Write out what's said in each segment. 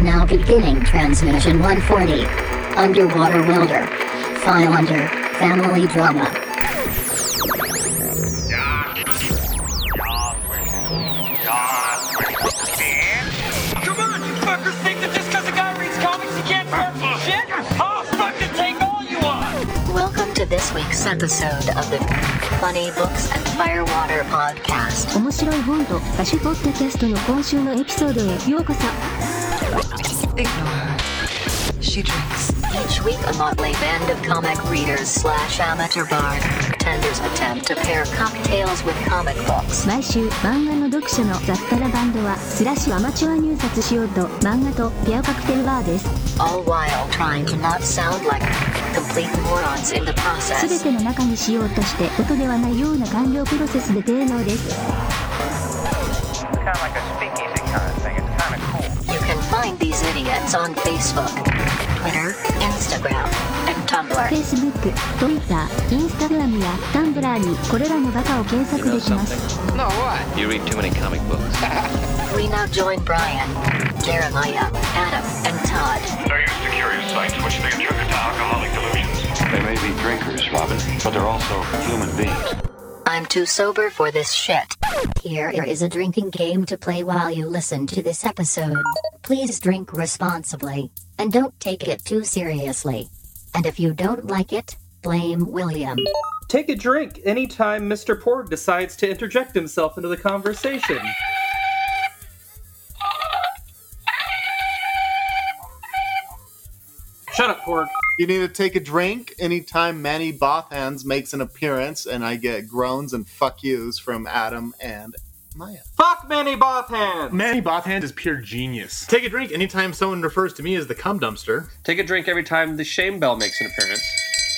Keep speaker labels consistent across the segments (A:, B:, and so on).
A: Now beginning transmission 140. Underwater welder. File under family drama.
B: Come on, you fuckers think that just because a guy reads comics he can't start some shit? I'll fucking take all you want!
A: Welcome to this week's episode of the Funny Books and Firewater podcast.
C: 面白い本と歌手ポッドキャストの今週のエピソードへようこそ
D: Ignore her. She drinks.
A: Each week, a motley band of comic readers slash amateur bartenders attempt to pair cocktails with comic books.
C: 毎週漫画の読者の雑多なバンドはスラッシュアマチュア入札しようと漫画とペアカクテルバーです
A: all while trying to not sound like complete morons in the
C: すべ
A: process.
C: ての中にしようとして音ではないような完了プロセスで低能です
A: idiots on Facebook, Twitter, Instagram, and Tumblr.
C: Facebook、Twitter、Instagram や Tumblr にこれらのバカを検索できます
E: No, what?
F: You read too many comic books.
A: We now join Brian, Jeremiah, Adam, and Todd.
G: They're used to curious sights which they attribute to alcoholic delusions.
H: They may be drinkers, Robin, but they're also human beings.
A: I'm too sober for this shit. Here is a drinking game to play while you listen to this episode. Please drink responsibly, and don't take it too seriously. And if you don't like it, blame William.
I: Take a drink anytime Mr. Porg decides to interject himself into the conversation. Shut up, Porg.
J: You need to take a drink anytime Manny Bothhands makes an appearance, and I get groans and fuck yous from Adam and Maya.
I: Fuck Manny Bothan!
K: Manny Bothand is pure genius. Take a drink anytime someone refers to me as the cum dumpster.
F: Take a drink every time the Shame Bell makes an appearance.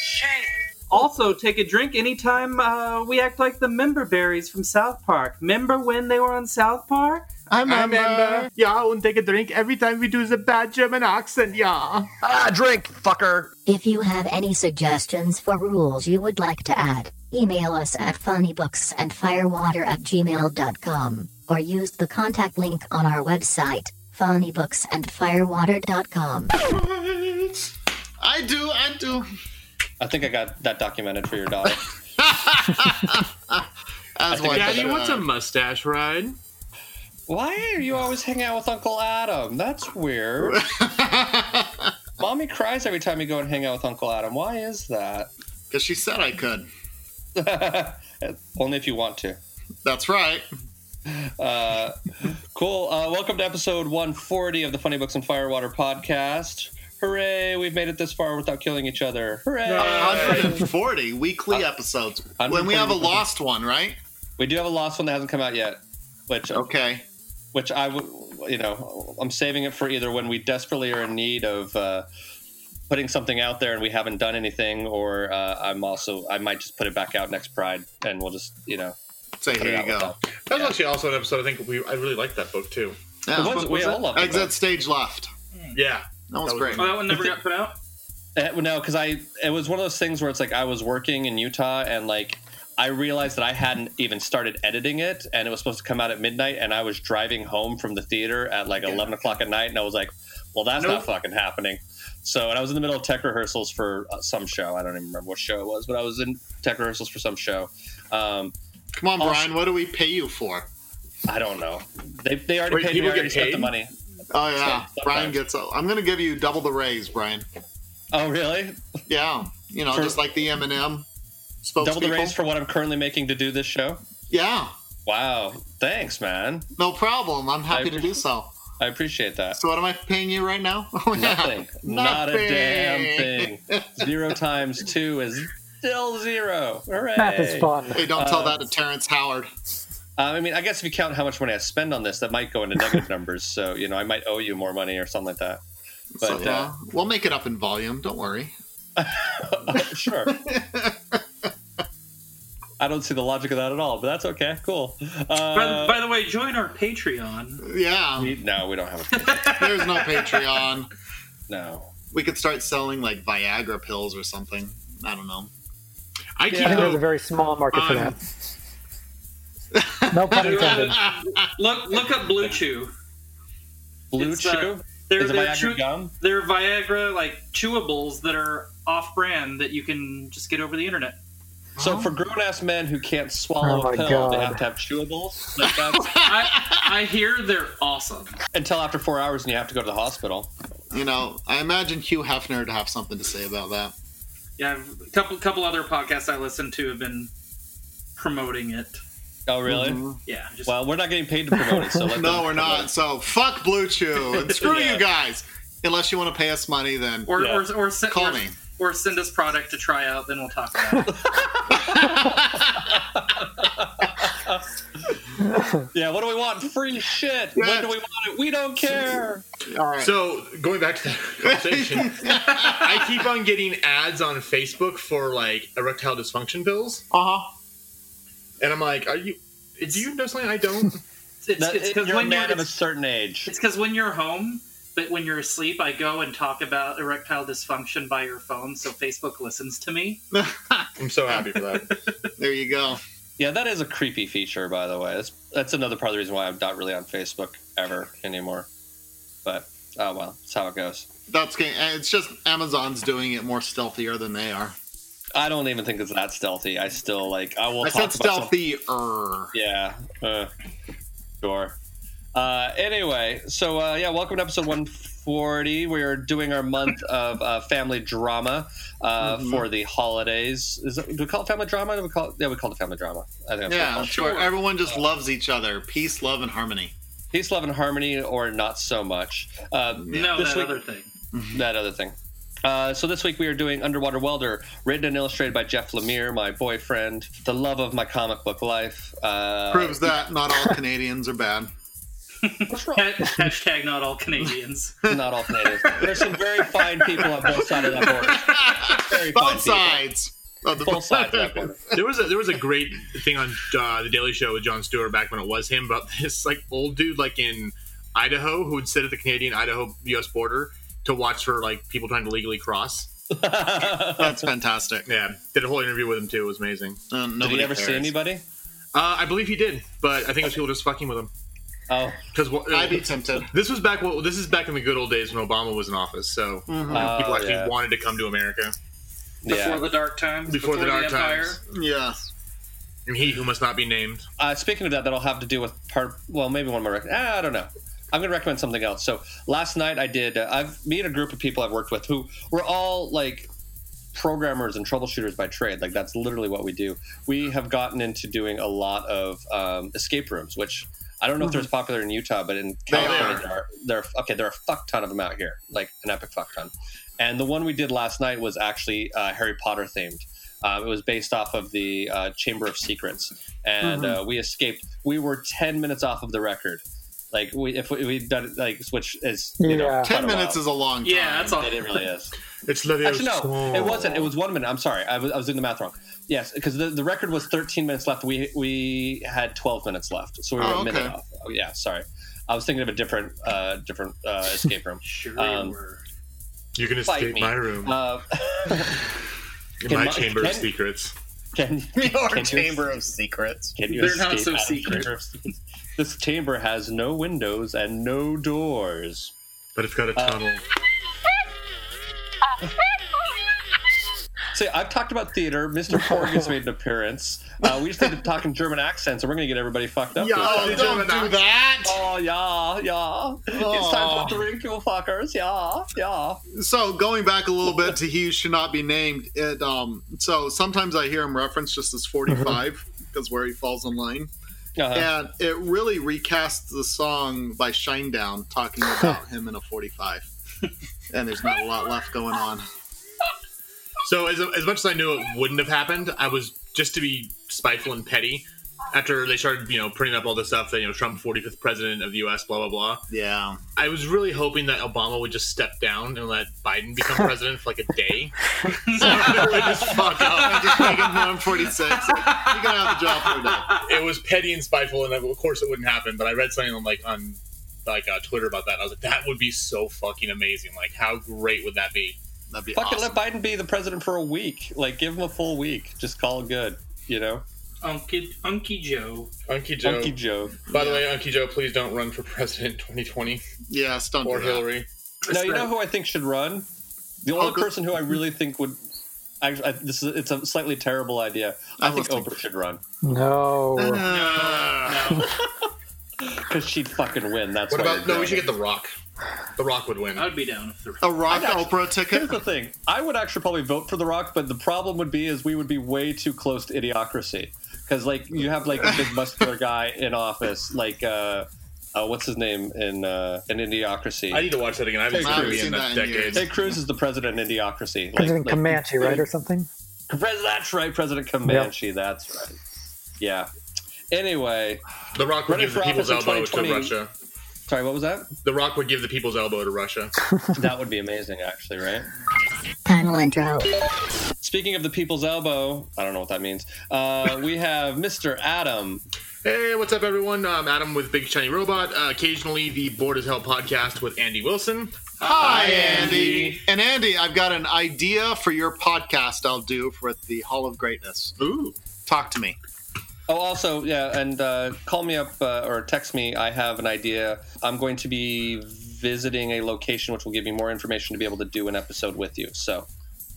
F: Shame.
I: Also, take a drink anytime uh, we act like the member berries from South Park. Remember when they were on South Park?
J: I
K: I remember. Yeah, and take a drink every time we do the bad German accent, yeah.
F: Ah, drink, fucker!
A: If you have any suggestions for rules you would like to add, email us at funnybooksandfirewater at gmail.com or use the contact link on our website, funnybooksandfirewater.com.
J: I do, I do.
F: I think I got that documented for your daughter.
J: As
F: think
J: one
K: Daddy,
J: should.
K: what's a mustache ride?
F: Why are you always hanging out with Uncle Adam? That's weird. Mommy cries every time you go and hang out with Uncle Adam. Why is that?
J: Because she said I could.
F: Only if you want to.
J: That's right.
F: Uh, cool. Uh, welcome to episode 140 of the Funny Books and Firewater podcast. Hooray! We've made it this far without killing each other. Hooray!
J: 140 weekly
F: Uh,
J: episodes. When we have a lost one, right?
F: We do have a lost one that hasn't come out yet, which
J: Okay.
F: Which I would, you know, I'm saving it for either when we desperately are in need of uh, putting something out there and we haven't done anything, or uh, I'm also I might just put it back out next Pride and we'll just you know.
J: Say, here you go.
F: that.
K: That was actually also an episode. I think we. I really liked that book too.
J: Yeah.
F: It was- we all loved it,
J: Exit stage left.
K: Yeah.
J: That was
K: That was
J: great.
I: Oh, that one never got put out?
F: Uh, no, because I it was one of those things where it's like I was working in Utah and like I realized that I hadn't even started editing it, and it was supposed to come out at midnight, and I was driving home from the theater at like eleven o'clock at night, and I was like, "Well, that's
I: Nope.
F: not fucking happening." So, and I was in the middle of tech rehearsals for uh, some show. I don't even remember what show it was, but I was in tech rehearsals for some show. Um,
J: Come on,
F: Also-
J: Brian. What do we pay you for?
F: I don't know. They, they already
K: Wait,
F: paid me. I
K: people
F: already
K: get
F: spent the
K: paid?
F: money.
J: Oh, yeah.
F: Sometimes.
J: Brian gets. A, I'm going to give you double the raise, Brian.
F: Oh, really?
J: Yeah. You know,
F: For-
J: just like the M&M spokespeople.
F: Double the raise for what I'm currently making to do this show.
J: Yeah.
F: Wow, thanks, man.
J: No problem. I'm happy
F: I-
J: to do so.
F: I appreciate that.
J: So what am I paying you right now? Oh, yeah.
F: Nothing. Not a damn thing. Zero times two is still zero. Hooray.
L: Math is fun.
J: Hey, don't tell
F: Uh,
J: that to Terrence Howard.
F: Um, I mean, I guess if you count how much money I spend on this, that might go into negative numbers. So, you know, I might owe you more money or something like that.
J: so,
F: But,
J: yeah, we'll make it up in volume. Don't worry.
F: uh, sure. I don't see the logic of that at all, but that's okay. Cool.
I: By,
F: Uh,
I: by the way, join our Patreon.
J: Yeah.
F: we- no, we don't have a Patreon.
J: There's no Patreon.
F: no.
J: We could start selling like Viagra pills or something. I don't know.
K: I keep
L: I think there's a very small market for
K: Um,
L: that. No pun intended.
I: Look look up Blue Chew.
F: Blue
I: It's,
F: Chew?
I: uh, They're,
F: Is it Viagra
I: chew-
F: gum?
I: They're Viagra like chewables that are off-brand that you can just get over the internet.
F: So for grown ass men who can't swallow
L: Oh
F: a pill,
L: God.
F: they have to have chewables. Like that's
I: I, I hear they're awesome.
F: until after four hours, and you have to go to the hospital.
J: You know, I imagine Hugh Hefner to have something to say about that.
I: Yeah, a couple couple other podcasts I listen to have been promoting it.
F: Oh, really?
J: Mm-hmm.
I: Yeah, just
F: Well, we're not getting paid to promote it, so let
J: no, we're not.
F: it.
J: So fuck Blue Chew and screw
F: Yeah.
J: you guys. Unless you want to pay us money, then
I: or
F: Yeah.
I: or or, se-
J: Call
I: or,
J: me.
I: Or send us product to try out. Then we'll talk about it.
F: Yeah, what do we want? Free shit. When do we want it? We don't care.
J: all right.
M: So going back to that conversation, I keep on getting ads on Facebook for like erectile dysfunction pills,
J: uh huh.
M: and I'm like, "Are you? Do you know something I don't?"
I: It's because
F: you're
I: when you're
F: man of a certain age.
I: it's 'cause when you're home, but when you're asleep, I go and talk about erectile dysfunction by your phone, so Facebook listens to me.
M: I'm so happy for that.
J: There you go.
F: Yeah, that is a creepy feature, by the way. That's that's another part of the reason why I'm not really on Facebook ever anymore. But oh well, that's how it goes.
J: That's it's just Amazon's doing it more stealthier than they are.
F: I don't even think it's that stealthy. I still like. I will.
J: I
F: talk
J: said
F: about some-
J: stealthier.
F: Yeah. Uh, sure. Uh, anyway, so uh, yeah, welcome to episode 140. We're doing our month of uh, family drama uh,
J: Mhm.
F: for the holidays. Is it, do we call it family drama? Do we call it, yeah, we call it family drama. I think
J: Yeah, sure. Everyone just loves each other. Peace, love, and harmony.
F: Peace, love, and harmony, or not so much. Uh,
I: No, that
F: week-
I: other thing.
F: that other thing. Uh, so this week we are doing Underwater Welder, written and illustrated by Jeff Lemire, my boyfriend, the love of my comic book life. Uh,
J: Proves that not all Canadians are bad.
I: Ha- Hashtag not all Canadians.
F: not all Canadians. There's some very fine people on both sides of that border. Very
J: Both
F: people.
J: sides. of the-
F: Both sides of that border.
M: There was a there was a great thing on uh, the Daily Show with Jon Stewart back when it was him about this like old dude like in Idaho who would sit at the Canadian Idaho U.S. border to watch for like people trying to legally cross.
J: That's fantastic.
M: Yeah, did a whole interview with him too. It was amazing.
J: Uh,
F: Did he ever see anybody?
M: Uh, I believe he did, but I think it was people just fucking with him.
F: Oh,
M: Because
J: I'd be tempted.
M: this was back. Well, this is back in the good old days when Obama was in office. So
J: Mhm.
M: you know, people
F: Oh,
M: actually
F: yeah.
M: wanted to come to America.
I: Before
F: yeah.
I: the dark times.
M: Before the dark
I: Empire.
M: times.
J: Yeah.
M: And he who must not be named.
F: Uh, speaking of that, that'll have to do with part. Well, maybe one more. Rec- ah, I don't know. I'm going to recommend something else. So last night I did. Uh, I've me and a group of people I've worked with who were all like programmers and troubleshooters by trade. Like that's literally what we do. We have gotten into doing a lot of um, escape rooms, which I don't know if they're as popular in Utah, but in
J: They
F: California
J: are.
F: there are. There, okay, there are a fuck ton of them out here, like an epic fuck ton. And the one we did last night was actually uh, Harry Potter themed. Um, it was based off of the uh, Chamber of Secrets, and uh, we escaped. We were ten minutes off of the record. Like we, if we, we'd done it, like which is you know,
L: Yeah.
F: quite
J: Ten minutes is a long time.
I: Yeah, that's all.
F: It, it really is.
M: It's Leviosa.
F: Actually, no, it wasn't. It was one minute. I'm sorry, I was, I was doing the math wrong. Yes, because the, the record was 13 minutes left. We we had 12 minutes left, so we were
J: Oh,
F: a minute
J: okay.
F: off. Oh, yeah, sorry. I was thinking of a different uh, different uh, escape room.
I: Sure
F: Um,
I: you were.
M: You can escape
F: me.
M: my room.
F: Uh,
M: in
F: can
M: my
F: my-
M: chamber of secrets.
F: can
J: Your
F: can you-
J: chamber of secrets.
F: Can you
I: They're not so
F: out of the
I: secret.
F: secrets? This chamber has no windows and no doors.
M: But it's got a
F: Uh,
M: tunnel.
F: See, I've talked about theater. Mr. Korg has made an appearance. Uh, we just need to talk in German accents, and we're going to get everybody fucked up.
M: Yeah,
J: Oh, don't do that.
F: Oh yeah, yeah. It's time to drink, you fuckers. Yeah, yeah.
J: So going back a little bit to he should not be named. It um. So sometimes I hear him referenced just as forty-five because where he falls in line,
F: Uh-huh.
J: and it really recasts the song by Shinedown talking about him in a forty-five. and there's not a lot left going on.
M: So as, as much as I knew it wouldn't have happened, I was just to be spiteful and petty. After they started, you know, printing up all this stuff that you know Trump, 45th president of the U.S., blah blah blah.
J: Yeah.
M: I was really hoping that Obama would just step down and let Biden become president for like a day. so I would just fuck up.
J: just make him one forty-six. You're gonna have the job for a day.
M: It was petty and spiteful, and of course it wouldn't happen. But I read something on like on like uh, Twitter about that. I was like, that would be so fucking amazing. Like, how great would that be?
J: That'd be
F: Fucking
J: awesome.
F: let Biden be the president for a week. Like, give him a full week. Just call it good. You know,
I: Unky, Unky Joe.
M: Unky Joe.
F: Unky Joe.
M: By the way, Unky Joe, please don't run for president 2020
J: Yes, don't
M: or
J: do that.
M: Hillary.
F: No, you know who I think should run? The only person who I really think would. Actually, I, this is it's a slightly terrible idea. I think Oprah should run
L: No.
F: because she'd fucking win. That's
M: What
F: why
M: about no? We should get The Rock. The Rock would win.
I: I'd be down if the
J: A Rock
F: I'd actually-
J: Oprah ticket.
F: Here's the thing: I would actually probably vote for The Rock, but the problem would be is we would be way too close to idiocracy because like you have like a big muscular guy in office, like uh, uh what's his name in uh, in Idiocracy.
M: I need to watch that again. I haven't
F: Ted
M: seen
F: Cruz.
M: in
J: that in
M: decades.
J: years.
F: Ted Cruz is the president in Idiocracy. Like-
L: President
F: like-
L: Comanche, right, or something?
F: That's right, President Comanche. That's right. Yeah. Anyway,
M: The Rock would
F: Running
M: give the
F: for
M: people's
F: office in
M: elbow to
F: 2020.
M: Russia.
F: sorry, what was that?
M: The Rock would give the people's elbow to Russia.
F: That would be amazing, actually, right?
A: Panel intro.
F: Speaking of the people's elbow, I don't know what that means. Uh, we have Mr. Adam.
M: Hey, what's up, everyone? I'm Adam with Big Shiny Robot. Uh, occasionally, the Board as Hell podcast with Andy Wilson.
J: Hi, Andy. And Andy, I've got an idea for your podcast I'll do for the Hall of Greatness.
M: Ooh.
J: Talk to me.
F: Oh, also, yeah, and uh, call me up uh, or text me. I have an idea. I'm going to be visiting a location which will give me more information to be able to do an episode with you. So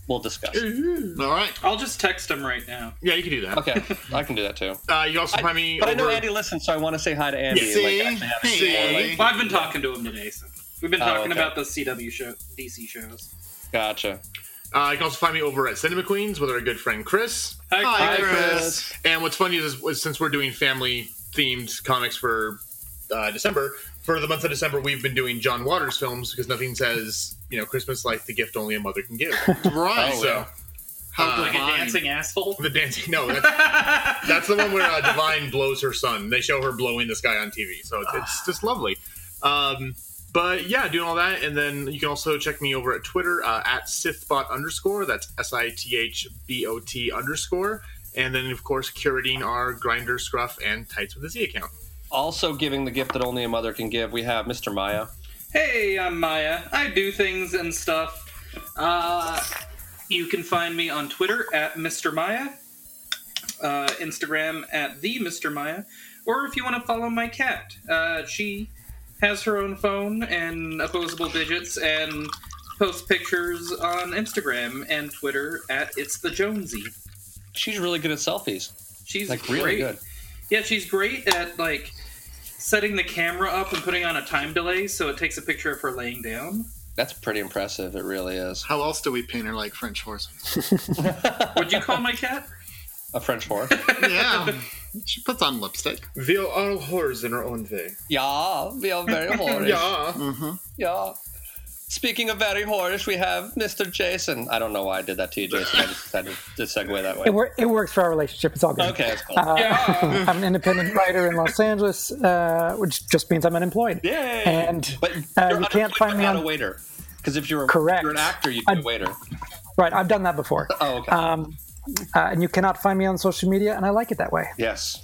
F: we'll discuss.
J: All right.
I: I'll just text him right now.
M: Yeah, you can do that.
F: Okay, I can do that too.
M: Uh, you can also find me.
F: But I know
M: over-
F: Andy listens, so I want to say hi to Andy.
J: See?
F: Like, actually have it
J: See?
F: more, like-
I: Well, I've been talking to him today, so we've been
F: Oh,
I: talking
F: okay.
I: about the CW show, DC shows.
F: Gotcha.
M: Uh, you can also find me over at Cinema Queens with our good friend Chris.
I: Hi,
J: Hi,
I: Chris.
J: Chris.
M: And what's funny is, is since we're doing family themed comics for uh, December, for the month of December, we've been doing John Waters films because nothing says, you know, Christmas like the gift only a mother can give.
J: Right.
F: Oh,
M: so,
F: yeah.
J: How
M: Uh,
I: Like a dancing asshole.
M: the dancing, no, that's, that's the one where uh, Divine blows her son. They show her blowing this guy on TV. So it's, it's just lovely. Um, but yeah, doing all that. And then you can also check me over at Twitter uh, at Sithbot underscore. That's S I T H B O T underscore. And then, of course, curating our Grindr, Scruff, and Tights with a Z account.
F: Also, giving the gift that only a mother can give, we have Mr. Maya.
I: Hey, I'm Maya. I do things and stuff. Uh, you can find me on Twitter at Mr. Maya, uh, Instagram at the Mr. Maya, or if you want to follow my cat, uh, she has her own phone and opposable digits and posts pictures on Instagram and Twitter at It's the Jonesy.
F: She's really good at selfies.
I: She's
F: Like, really good.
I: Yeah, she's great at like setting the camera up and putting on a time delay so it takes a picture of her laying down.
F: That's pretty impressive. It really is.
J: How else do we paint her like French horse?
I: Would you call my cat?
F: A French horse?
J: yeah. She puts on lipstick.
M: We are all whores in our own way.
F: yeah, we are very whorish.
M: Yeah.
J: Mm-hmm.
F: Yeah. Speaking of very whorish, we have Mr. Jason. I don't know why I did that to you, Jason. I just decided to segue that way.
L: It, wor- it works for our relationship. It's all good.
F: Okay, that's cool.
L: Uh,
I: Yeah.
L: I'm an independent writer in Los Angeles, uh, which just means I'm unemployed.
F: Yay!
L: And
F: but
L: uh,
F: you're
L: can't find me on.
F: a waiter. Because if you're a,
L: Correct.
F: you're an actor, you'd be a waiter.
L: Right, I've done that before.
F: Oh, okay.
L: Um, uh, and you cannot find me on social media, and I like it that way.
F: yes.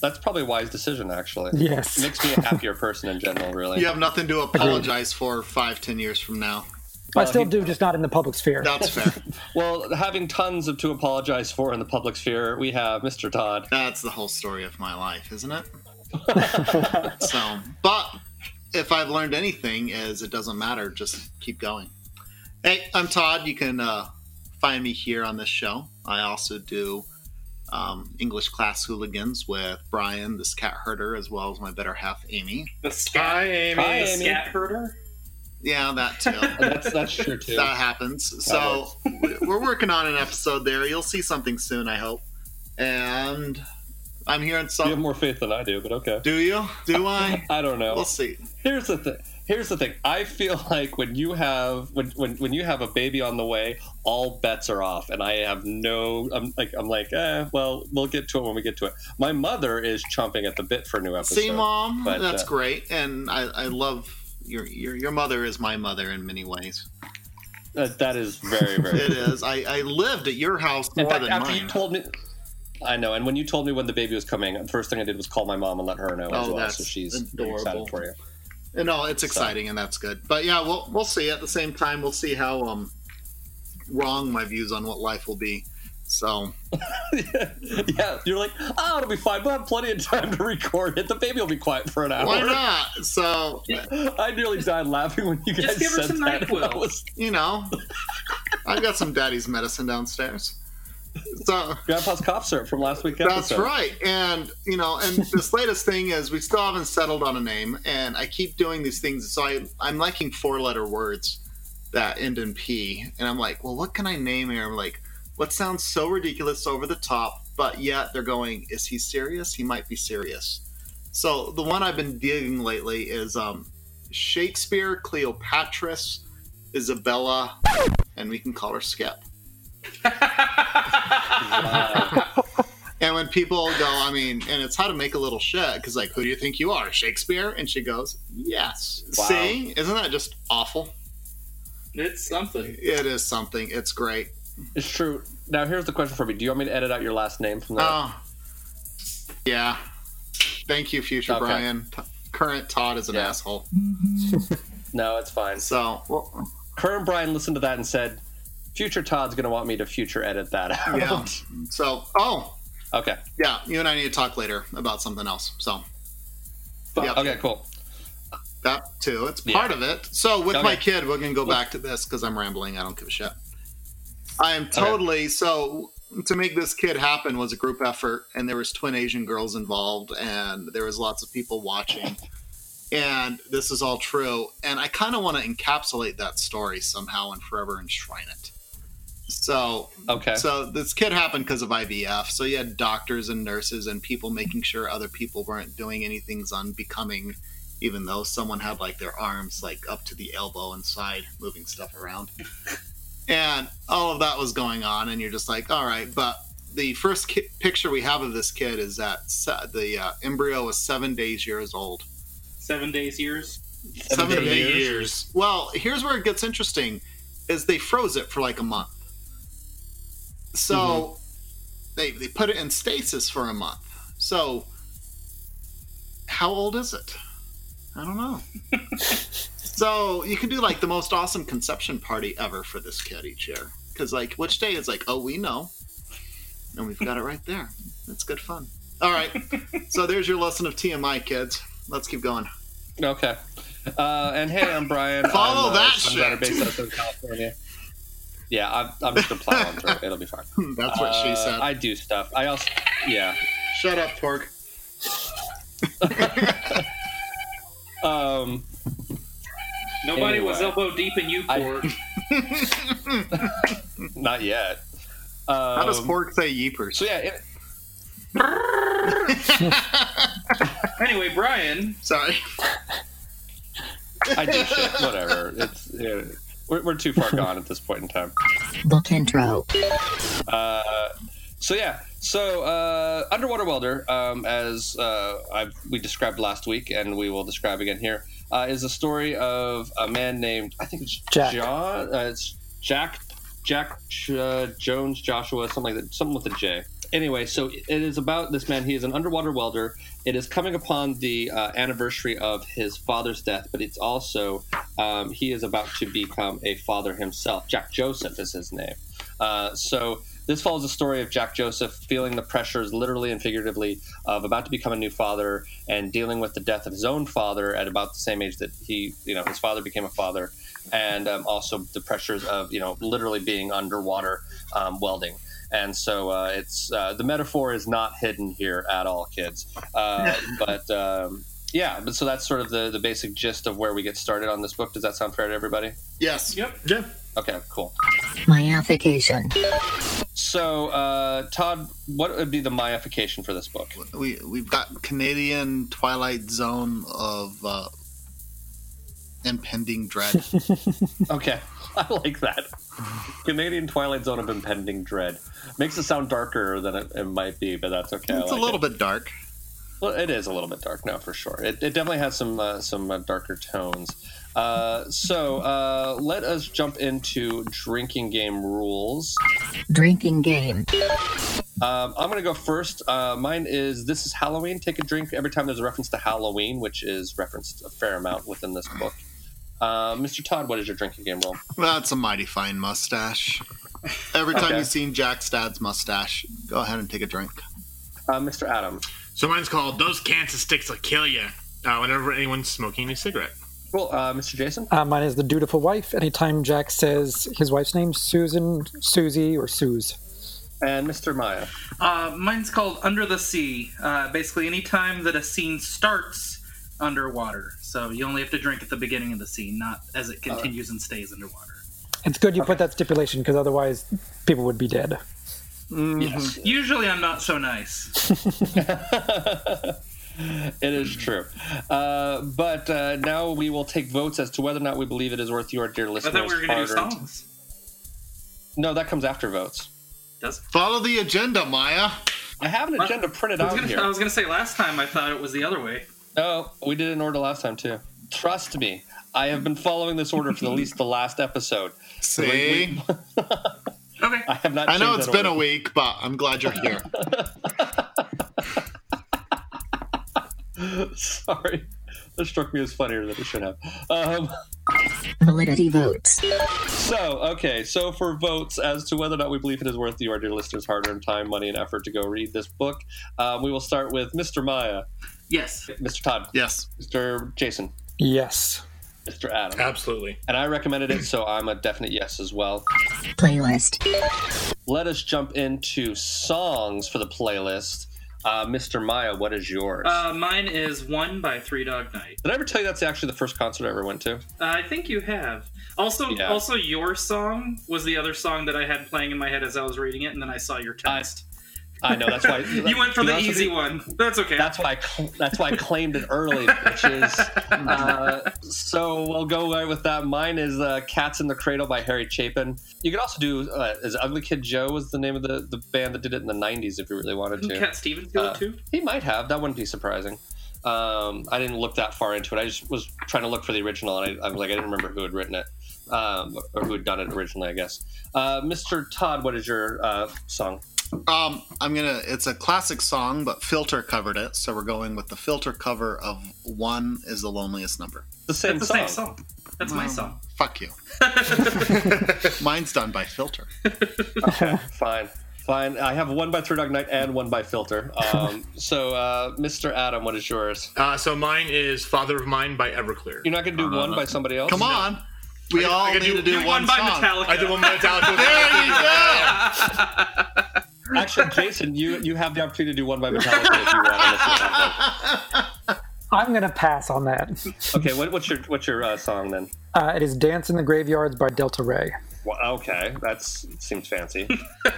F: That's probably a wise decision, actually.
L: Yes.
F: It makes me a happier person in general, really.
J: You have nothing to apologize for five, ten years from now.
L: I still
F: he-
L: do, just not in the public sphere.
J: That's fair.
F: Well, having tons of to apologize for in the public sphere, we have Mr. Todd.
J: That's the whole story of my life, isn't it? so, but if I've learned anything, is it doesn't matter. Just keep going. Hey, I'm Todd. You can uh, find me here on this show. I also do um, English class hooligans with Brian, the scat herder, as well as my better half, Amy.
I: The scat,
M: Hi, Amy.
F: Hi,
I: the
F: Amy.
I: scat herder.
J: Yeah, that too.
F: That's that's true too.
J: that happens. So we're working on an episode there. You'll see something soon, I hope. And I'm here in
F: You have more faith than I do, but okay.
J: Do you? Do I?
F: I don't know.
J: We'll see.
F: Here's the thing. Here's the thing. I feel like when you have when, when when you have a baby on the way, all bets are off, and I have no. I'm like I'm like, eh. Well, we'll get to it when we get to it. My mother is chomping at the bit for a new episode.
J: See, mom,
F: but,
J: that's
F: uh,
J: great, and I, I love your, your your mother is my mother in many ways.
F: That, that is very very.
J: It is. I, I lived at your house more
F: fact,
J: than
F: after
J: mine.
F: you told me, I know. And when you told me when the baby was coming, the first thing I did was call my mom and let her know as
J: Oh,
F: well.
J: that's
F: So she's
J: adorable.
F: excited for you.
J: No, it's exciting and that's good. But yeah, we'll we'll see. At the same time, we'll see how um wrong my views on what life will be So
F: yeah, you're like, oh, it'll be fine. We'll have plenty of time to record it. The baby will be quiet for an hour.
J: why not? So
F: I nearly died laughing when you guys
I: Just give her
F: said
I: some
F: that.
I: NyQuil.
F: I was-
J: you know, I've got some daddy's medicine downstairs. So
F: Grandpa's cough syrup from last
J: That's
F: episode.
J: right. And, you know, and this latest thing is we still haven't settled on a name. And I keep doing these things. So I, I'm liking four letter words that end in P. And I'm like, well, what can I name here? I'm like, what sounds so ridiculous, over the top, but yet they're going, is he serious? He might be serious. So the one I've been digging lately is um, Shakespeare, Cleopatris, Isabella, and we can call her Skip. And when people go, I mean, and it's how to make a little shit because, like, who do you think you are, Shakespeare? And she goes, yes.
F: Wow.
J: See, isn't that just awful?
I: It's something.
J: It is something. It's great.
F: It's true. Now, here's the question for me. Do you want me to edit out your last name from that?
J: Oh, yeah. Thank you, future
F: Okay.
J: Brian. T- current Todd is an
F: Yeah.
J: asshole.
F: no, it's fine.
J: So, well,
F: Current Brian listened to that and said, future Todd's going to want me to future edit that out.
J: yeah. So, oh,
F: okay.
J: yeah. You and I need to talk later about something else. So, yeah.
F: Okay, cool.
J: That too. It's
F: Yeah.
J: part of it. So with
F: Okay.
J: my kid, we're gonna go back to this because I'm rambling. I don't give a shit. I am totally so to make this kid happen was a group effort, and there was twin Asian girls involved, and there was lots of people watching, and this is all true. And I kind of want to encapsulate that story somehow and forever enshrine it. So
F: Okay.
J: so this kid happened because of IVF. So you had doctors and nurses and people making sure other people weren't doing anything unbecoming, even though someone had like their arms like up to the elbow inside, moving stuff around. and all of that was going on, and you're just like, all right. But the first ki- picture we have of this kid is that se- the uh, embryo was seven days years old.
I: Seven days years.
J: Seven,
F: days
J: days.
F: years.
J: Well, here's where it gets interesting: is they froze it for like a month. So they they put it in stasis for a month. So how old is it? I don't know. so you can do like the most awesome conception party ever for this kid each year. Because like which day is like, oh we know. And we've got it right there. It's good fun. All right. so there's your lesson of TMI, kids. Let's keep going.
F: Okay. Uh, and hey, I'm Brian.
J: Follow
F: I'm,
J: that
F: I'm
J: shit.
F: based out of California. Yeah, I'm, I'm just gonna plow on through. it. It'll be fine.
J: That's what she
F: Uh,
J: said.
F: I do stuff. I also, yeah.
J: Shut up, Pork.
F: Um,
I: Nobody was elbow deep in you,
F: I-
I: Pork.
F: not yet. Um,
J: How does Pork say yeepers?
F: So yeah, it,
I: anyway, Brian.
J: Sorry.
F: I do shit. Whatever. It's yeah, we're, we're too far gone at this point in time.
A: Book intro.
F: Uh, so yeah, so uh, underwater welder, um, as uh, we described last week, and we will describe again here, uh, is a story of a man named I think it's
L: Jack.
F: John. Uh, it's Jack Jack uh, Jones Joshua, something like that, something with a J. Anyway, so it is about this man. He is an underwater welder. It is coming upon the uh, anniversary of his father's death, but it's also um, he is about to become a father himself. Jack Joseph is his name. Uh, so this follows the story of Jack Joseph feeling the pressures, literally and figuratively, of about to become a new father and dealing with the death of his own father at about the same age that he, you know, his father became a father, and um, also the pressures of, you know, literally being underwater um, welding. And so uh, it's uh, the metaphor is not hidden here at all, kids. Uh, but um, yeah, but so that's sort of the the basic gist of where we get started on this book. Does that sound fair to everybody?
J: Yes.
I: Yep.
M: Yeah.
F: Okay, cool.
A: Myification.
F: So, uh, Todd, what would be the myification for this book?
J: We we've got Canadian Twilight Zone of uh, impending dread.
F: Okay, I like that. Canadian Twilight Zone of impending dread makes it sound darker than it, it might be, but that's okay. I
J: it's a little
F: it.
J: bit dark.
F: Well, it is a little bit dark, now for sure. It, it definitely has some uh, some uh, darker tones. Uh, so uh, let us jump into drinking game rules.
A: Drinking game.
F: Um, I'm going to go first. Uh, mine is This is Halloween. Take a drink every time there's a reference to Halloween, which is referenced a fair amount within this book. Uh, Mr. Todd, what is your drinking game rule?
J: That's a mighty fine mustache. Every time
F: Okay.
J: you've seen Jack's dad's mustache, go ahead and take a drink.
F: Uh, Mr. Adam.
M: So mine's called "Those Cancer Sticks Will Kill You." Uh, whenever anyone's smoking a cigarette.
F: Well, Uh, Mr. Jason.
L: Uh, mine is the dutiful wife. Anytime Jack says his wife's name, Susan, Susie, or Suze.
F: And Mr. Maya.
I: Uh, mine's called Under the Sea. Uh, basically, anytime that a scene starts underwater. So you only have to drink at the beginning of the scene, not as it continues and stays underwater.
L: It's good you put that stipulation because otherwise people would be dead.
F: Yes.
I: Usually, I'm not so nice.
F: It is true. Uh, but uh, now we will take votes as to whether or not we believe it is worth your dear
I: I
F: listeners.
I: thought we were going to do songs.
F: No, that comes after votes.
I: Does
J: Follow the agenda, Maya.
F: I have an agenda printed
I: I was
F: out
I: gonna-
F: here.
I: I was going to say last time I thought it was the other way.
F: No, we did it in order last time too. Trust me, I have been following this order for at least the last episode.
J: See?
I: Okay.
F: I have not.
J: I know it's
F: that
J: been a week, but I'm glad you're here.
F: Sorry, that struck me as funnier than it should have. Um,
A: Validity votes.
F: so, okay, so for votes as to whether or not we believe it is worth your dear listeners' hard-earned time, money, and effort to go read this book, um, we will start with Mr. Maya,
I: Yes.
F: Mr. Todd,
J: yes.
F: Mr. Jason,
L: Yes.
F: Mr. Adam,
M: Absolutely.
F: and I recommended it, so I'm a definite yes as well.
A: Playlist.
F: Let us jump into songs for the playlist. Uh, Mr. Maya, what is yours?
I: Uh, mine is One by Three Dog Night.
F: Did I ever tell you that's actually the first concert I ever went to?
I: Uh, I think you have. Also,
F: Yeah.
I: also your song was the other song that I had playing in my head as I was reading it, and then I saw your text.
F: I know that's why
I: you went for the easy one. That's okay.
F: That's why I cl- that's why I claimed it early, bitches. Uh, so we'll go right with that. Mine is uh, "Cats in the Cradle" by Harry Chapin. You could also do uh, is Ugly Kid Joe was the name of the, the band that did it in the '90s if you really wanted
I: Didn't
F: to.
I: Cat Stevens do
F: Uh,
I: it too?
F: He might have. That wouldn't be surprising. Um, I didn't look that far into it. I just was trying to look for the original, and I, I'm like, I didn't remember who had written it um, or who had done it originally. I guess. Uh, Mr. Todd, what is your uh, song?
J: Um, I'm gonna. It's a classic song, but Filter covered it, so we're going with the Filter cover of "One Is the Loneliest Number."
F: The same
I: That's the
F: song.
I: same song. That's my
J: Well,
I: song.
J: Fuck you. Mine's done by Filter.
F: Okay, fine. Fine. I have one by Three Dog Night and one by Filter. Um, so, uh, Mr. Adam, what is yours?
M: Uh, so mine is "Father of Mine" by Everclear.
F: You're not going to do one by somebody else?
J: Come on. We
M: I-
J: all
M: I could
J: need
M: do-
J: to do,
M: do
J: one,
I: one by
J: song.
I: Metallica.
M: I did one by Metallica.
J: There you go.
F: Actually, Jason, you you have the opportunity to do one by Metallica if you want. unless you have one.
L: I'm gonna pass on that.
F: Okay, what, what's your what's your uh, song then?
L: Uh, it is "Dance in the Graveyards" by Delta Rae.
F: Well, okay, that seems fancy.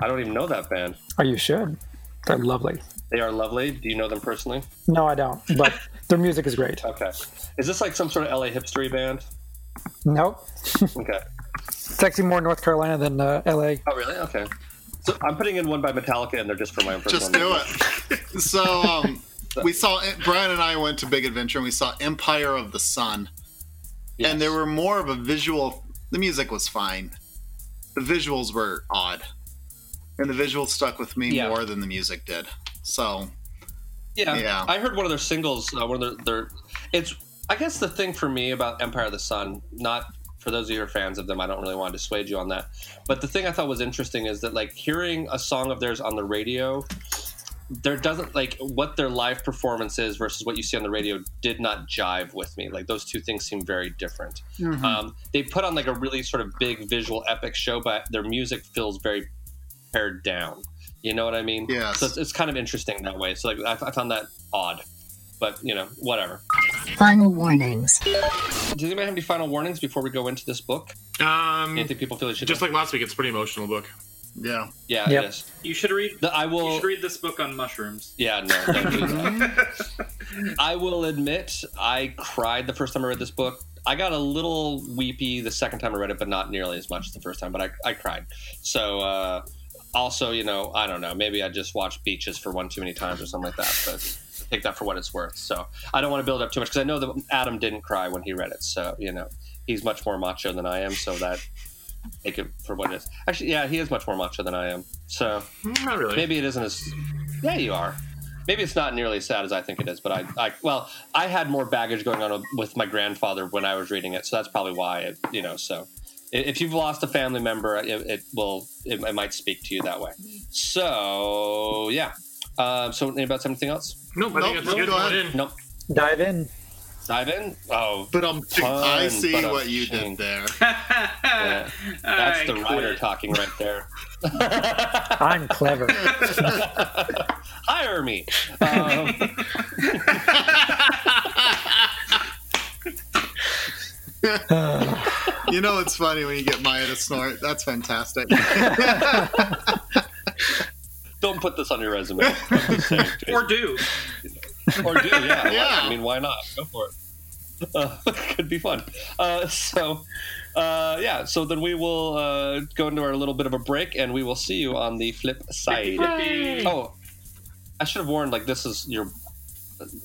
F: I don't even know that band.
L: Oh, you should. They're lovely.
F: They are lovely. Do you know them personally?
L: No, I don't. But their music is great.
F: Okay. Is this like some sort of LA hipstery band?
L: Nope.
F: Okay.
L: It's actually more North Carolina than uh, L.A.
F: Oh, really? Okay. So I'm putting in one by Metallica, and they're just for my own personal
J: Just do it. So, um, we saw Brian and I went to Big Adventure, and we saw Empire of the Sun,
F: Yes.
J: and there were more of a visual. The music was fine. The visuals were odd, and the visuals stuck with me
F: Yeah.
J: more than the music did. So,
F: Yeah,
J: Yeah.
F: I heard one of their singles. Uh, one of their, their, it's. I guess the thing for me about Empire of the Sun, not for those of you who are fans of them, I don't really want to dissuade you on that. But the thing I thought was interesting is that like hearing a song of theirs on the radio, there doesn't like what their live performance is versus what you see on the radio did not jive with me. Like those two things seem very different. Um, they put on like a really sort of big visual epic show, but their music feels very pared down. You know what I mean?
J: Yeah.
F: So it's, it's kind of interesting that way. So like I, I found that odd, but you know whatever.
A: Final warnings.
F: Does anybody have any final warnings before we go into this book?
M: Um,
F: Anything people feel they should
M: just
F: know?
M: like last week, it's a pretty emotional book.
J: yeah.
F: yeah,
L: Yep.
F: it is.
I: You should read.
F: The, I
I: You
F: will.
I: should read this book on mushrooms.
F: Yeah, no, don't do that. I will admit, I cried the first time I read this book. I got a little weepy the second time I read it, but not nearly as much as the first time. But I, I cried. So, uh, also, you know, I don't know. Maybe I just watched Beaches for one too many times or something like that. But take that for what it's worth. So I don't want to build up too much because I know that Adam didn't cry when he read it. So you know, he's much more macho than I am. So that take it for what it is. Actually, yeah, he is much more macho than I am. So
M: Mm, Not really.
F: maybe it isn't as yeah you are maybe it's not nearly as sad as i think it is but i, I well i had more baggage going on with my grandfather when i was reading it so that's probably why it, you know so If you've lost a family member, it, it will it, it might speak to you that way. So yeah. Um, so anybody else have anything else?
M: Nope, I think that's a good one in.
F: Nope.
L: Dive in.
F: Dive in. Oh,
J: But um, I see
F: but,
J: what you
F: shame.
J: did there.
F: Yeah. That's
I: I
F: the writer talking right there.
L: I'm clever.
F: Hire me. Um,
J: You know it's funny when you get Maya to snort. That's fantastic.
F: Don't put this on your resume. Saying,
I: Or do.
F: or do, yeah.
J: Yeah.
F: I mean, why not? Go for it. Uh, could be fun. Uh, so, uh, yeah. So then we will uh, go into our little bit of a break, and we will see you on the flip side. Oh, I should have warned. Like this is your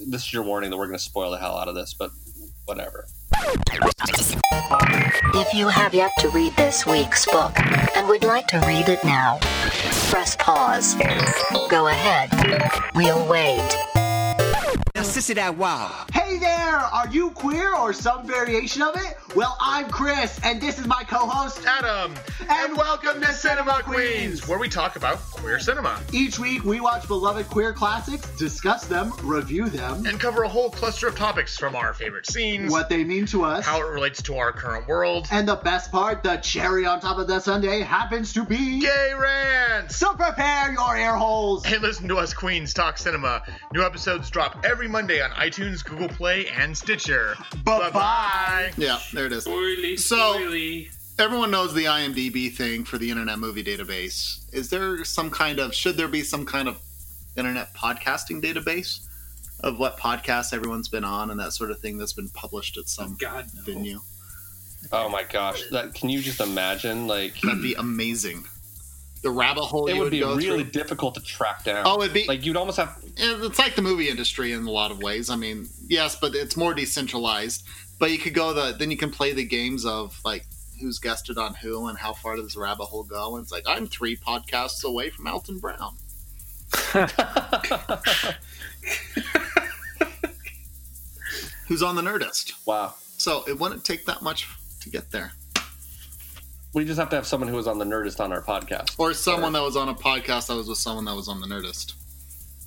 F: this is your warning that we're going to spoil the hell out of this, but whatever.
A: If you have yet to read this week's book and would like to read it now, press pause. Go ahead. We'll wait.
N: Sissy that wow.
O: Hey there! Are you queer or some variation of it? Well, I'm Chris, and this is my co-host
M: Adam, and welcome to Cinema Queens, where we talk about queer cinema
O: Each week, we watch beloved queer classics, discuss them, review them,
M: and cover a whole cluster of topics from our favorite scenes,
O: what they mean to us,
M: how it relates to our current world,
O: and the best part, the cherry on top of the sundae, happens to be
M: gay rants.
O: So prepare your ear holes.
M: And listen to us Queens talk cinema. New episodes drop every Monday on iTunes, Google Play, and Stitcher. Bye bye.
J: Yeah, there it is.
I: Oily,
J: So- Everyone knows the IMDb thing for the Internet Movie Database. Is there some kind of should there be some kind of internet podcasting database of what podcasts everyone's been on and that sort of thing that's been published at some
I: God, no.
J: venue?
F: Oh my gosh, that can you just imagine? Like
J: That'd be amazing. The rabbit hole
F: it would
J: would
F: be really
J: through.
F: difficult to track down.
J: Oh, it'd be-
F: like you'd almost have.
J: It's like the movie industry in a lot of ways. I mean, yes, but it's more decentralized. But you could go the then you can play the games of like who's guested on who and how far does the rabbit hole go. And it's like I'm three podcasts away from Elton Brown. who's on the Nerdist.
F: Wow.
J: So it wouldn't take that much to get there.
F: We just have to have someone who was on the Nerdist on our podcast.
J: Or someone that was on a podcast that was with someone that was on the Nerdist.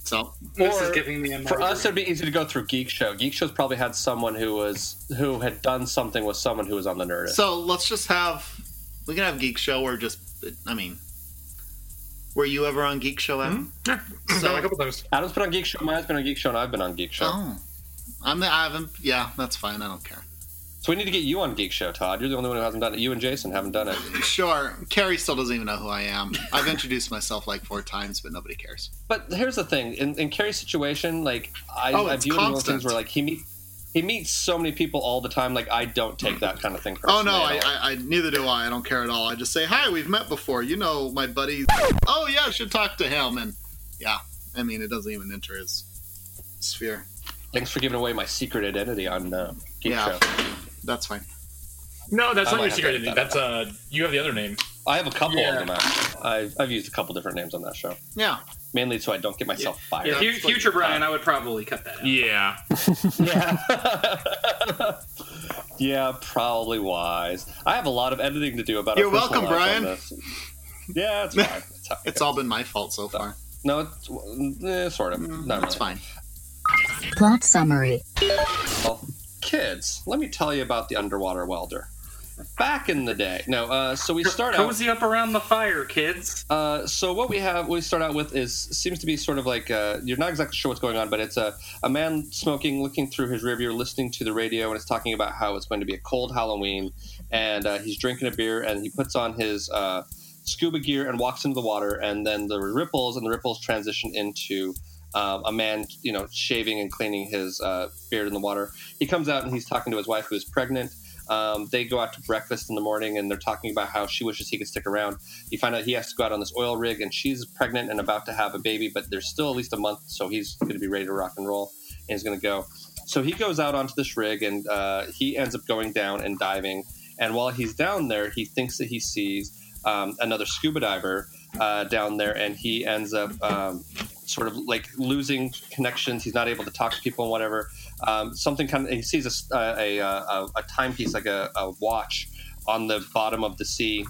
J: So
I: This is giving me a
F: For us, it'd be easy to go through Geek Show. Geek Show's probably had someone who was who had done something with someone who was on the Nerdist.
J: So let's just have we can have Geek Show or just I mean, were you ever on Geek Show? Adam? Hmm?
M: Yeah,
J: So-
M: a couple times.
F: Adam's been on Geek Show. Maya's been on Geek Show, and I've been on Geek Show.
J: Oh, I'm the, I haven't. Yeah, that's fine. I don't care.
F: So we need to get you on Geek Show, Todd. You're the only one who hasn't done it. You and Jason haven't done it.
J: Sure, Carrie still doesn't even know who I am. I've introduced myself like four times, but nobody cares.
F: But here's the thing: in, in Carrie's situation, like I,
J: Oh,
F: I view it as one of those things where like he meet he meets so many people all the time. Like I don't take that kind of thing
J: Oh no, I. I, I neither do I. I don't care at all. I just say hi. We've met before. You know my buddy. Oh yeah, I should talk to him. And yeah, I mean it doesn't even enter his sphere.
F: Thanks for giving away my secret identity on uh, Geek
J: Yeah.
F: Show.
J: That's fine.
M: No, that's
F: I
M: not
F: might
M: your secret identity.
F: edit
M: That's uh, you have the other name.
F: I have a couple
M: Yeah.
F: of them. Actually. I've, I've used a couple different names on that show,
J: Yeah.
F: mainly so I don't get myself fired.
I: Yeah, fu- future Brian, I would probably cut that out.
M: Yeah.
F: Yeah. yeah, probably wise. I have a lot of editing to do about. our
J: You're welcome, Brian.
F: Yeah, it's fine. It's, it
J: It's all been my fault so far.
F: no, it's eh, sort of. Not
J: That's
F: really.
J: fine.
A: Plot summary.
F: Well, kids, let me tell you about the underwater welder. Back in the day, no. Uh, so we start out.
I: Cozy up around the fire, kids.
F: Uh, so what we have, we start out with is seems to be sort of like uh, you're not exactly sure what's going on, but it's a a man smoking, looking through his rearview, listening to the radio, and it's talking about how it's going to be a cold Halloween, and uh, he's drinking a beer, and he puts on his uh, scuba gear and walks into the water, and then the ripples and the ripples transition into. Um, a man, you know, shaving and cleaning his uh, beard in the water. He comes out and he's talking to his wife, who is pregnant. Um, they go out to breakfast in the morning and they're talking about how she wishes he could stick around. You find out he has to go out on this oil rig and she's pregnant and about to have a baby, but there's still at least a month, so he's going to be ready to rock and roll and he's going to go. So he goes out onto this rig and uh, he ends up going down and diving. And while he's down there, he thinks that he sees um, another scuba diver uh, down there and he ends up um, sort of like losing connections. He's not able to talk to people and whatever. Um, something kind of he sees a, a, a, a timepiece like a, a watch on the bottom of the sea,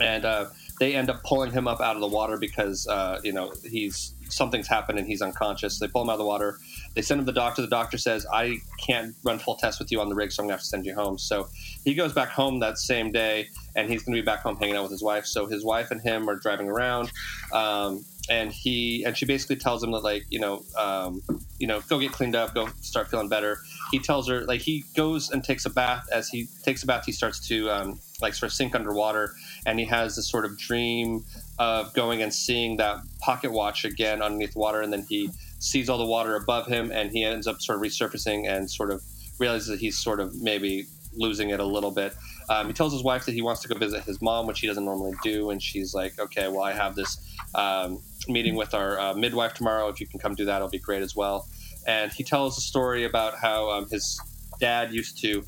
F: and uh, they end up pulling him up out of the water because uh, you know he's something's happened and he's unconscious. They pull him out of the water. They send him to the doctor. The doctor says, "I can't run full tests with you on the rig, so I'm gonna have to send you home." So he goes back home that same day, and he's gonna be back home hanging out with his wife. So his wife and him are driving around. Um, and he and she basically tells him that like you know um, you know go get cleaned up go start feeling better. He tells her like he goes and takes a bath as he takes a bath he starts to um, like sort of sink underwater and he has this sort of dream of going and seeing that pocket watch again underneath water and then he sees all the water above him and he ends up sort of resurfacing and sort of realizes that he's sort of maybe losing it a little bit um, he tells his wife that he wants to go visit his mom which he doesn't normally do and she's like okay well i have this um, meeting with our uh, midwife tomorrow. If you can come do that, it'll be great as well. And he tells a story about how um, his dad used to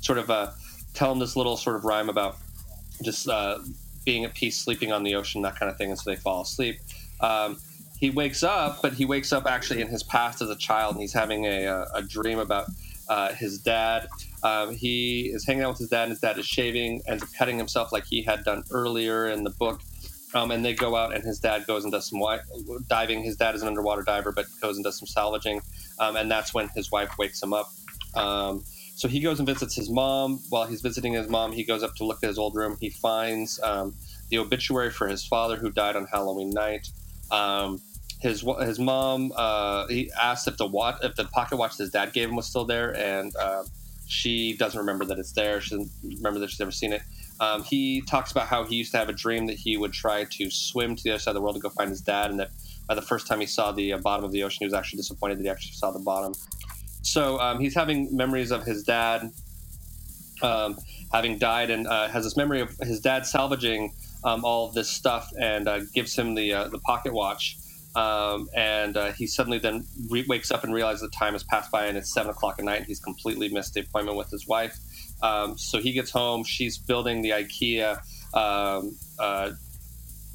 F: sort of uh, tell him this little sort of rhyme about just uh, being at peace, sleeping on the ocean, that kind of thing, and so they fall asleep. Um, he wakes up, but he wakes up actually in his past as a child, and he's having a, a, a dream about uh, his dad. Um, he is hanging out with his dad, and his dad is shaving, ends up cutting himself like he had done earlier in the book. Um, and they go out, and his dad goes and does some wi- diving. His dad is an underwater diver, but goes and does some salvaging. Um, and that's when his wife wakes him up. Um, so he goes and visits his mom. While he's visiting his mom, he goes up to look at his old room. He finds um, the obituary for his father, who died on Halloween night. Um, his his mom uh, he asked if the watch, if the pocket watch his dad gave him was still there, and uh, she doesn't remember that it's there. She doesn't remember that she's ever seen it. Um, he talks about how he used to have a dream that he would try to swim to the other side of the world to go find his dad, and that by the first time he saw the uh, bottom of the ocean, he was actually disappointed that he actually saw the bottom. So um, he's having memories of his dad um, having died, and uh, has this memory of his dad salvaging um, all of this stuff, and uh, gives him the uh, the pocket watch. Um, and uh, he suddenly then re- wakes up and realizes the time has passed by, and it's seven o'clock at night, and he's completely missed the appointment with his wife. Um, so he gets home. She's building the IKEA um, uh,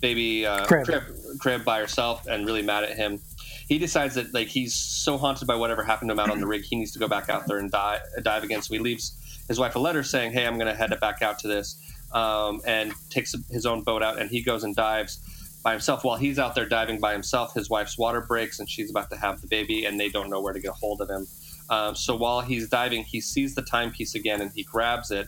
F: baby uh,
L: Crib.
F: crib. crib by herself, and really mad at him. He decides that like he's so haunted by whatever happened to him out on the rig, he needs to go back out there and die, dive again. So he leaves his wife a letter saying, "Hey, I'm going to head back out to this," um, and takes his own boat out, and he goes and dives by himself. While he's out there diving by himself, his wife's water breaks, and she's about to have the baby, and they don't know where to get a hold of him. Um, so while he's diving, he sees the timepiece again and he grabs it,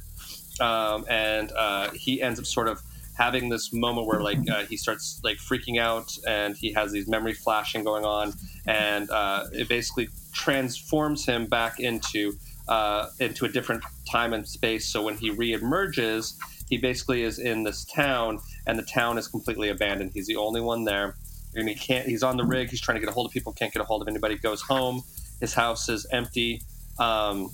F: um, and uh, he ends up sort of having this moment where like uh, he starts like freaking out and he has these memory flashing going on, and uh, it basically transforms him back into uh, into a different time and space. So when he reemerges, he basically is in this town, and the town is completely abandoned. He's the only one there, and he can't. He's on the rig. He's trying to get a hold of people. Can't get a hold of anybody. Goes home. His house is empty. Um,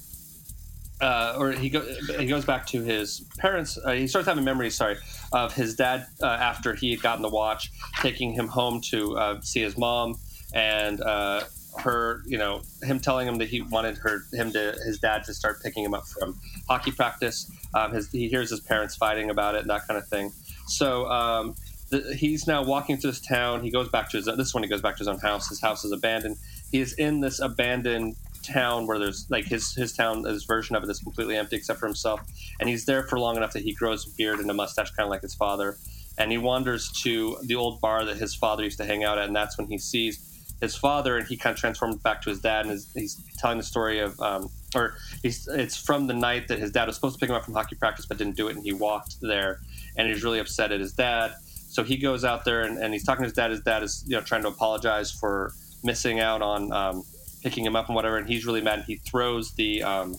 F: uh, or he, go, he goes back to his parents. Uh, he starts having memories, sorry, of his dad uh, after he had gotten the watch, taking him home to uh, see his mom, and uh, her, you know, him telling him that he wanted her, him to, his dad to start picking him up from hockey practice. Um, his, he hears his parents fighting about it and that kind of thing. So um, the, he's now walking through this town. He goes back to his. This is when he goes back to his own house. His house is abandoned. He is in this abandoned town where there's like his his town his version of it is completely empty except for himself and he's there for long enough that he grows a beard and a mustache kind of like his father and he wanders to the old bar that his father used to hang out at and that's when he sees his father and he kind of transforms back to his dad and he's telling the story of um, or it's from the night that his dad was supposed to pick him up from hockey practice but didn't do it and he walked there and he's really upset at his dad so he goes out there and, and he's talking to his dad his dad is you know trying to apologize for missing out on um, picking him up and whatever, and he's really mad. He throws the um,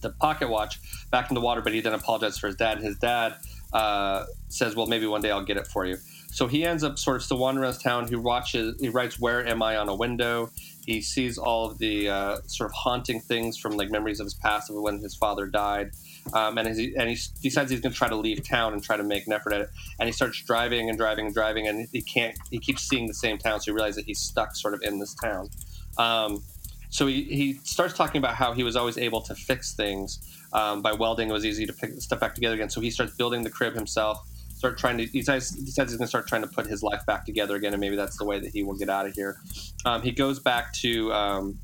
F: the pocket watch back in the water, but he then apologizes for his dad. And his dad uh, says, "Well, maybe one day I'll get it for you." So he ends up sort of still wandering around town. He watches, he writes, "Where am I?" on a window. He sees all of the uh, sort of haunting things from like memories of his past of when his father died. Um, and, he, and he decides he's going to try to leave town and try to make an effort at it. And he starts driving and driving and driving, and he can't. He keeps seeing the same town, so he realizes that he's stuck sort of in this town. Um, so he, he starts talking about how he was always able to fix things um, by welding. It was easy to pick stuff back together again. So he starts building the crib himself. Start trying to. He decides, decides he's going to start trying to put his life back together again, and maybe that's the way that he will get out of here. Um, he goes back to um,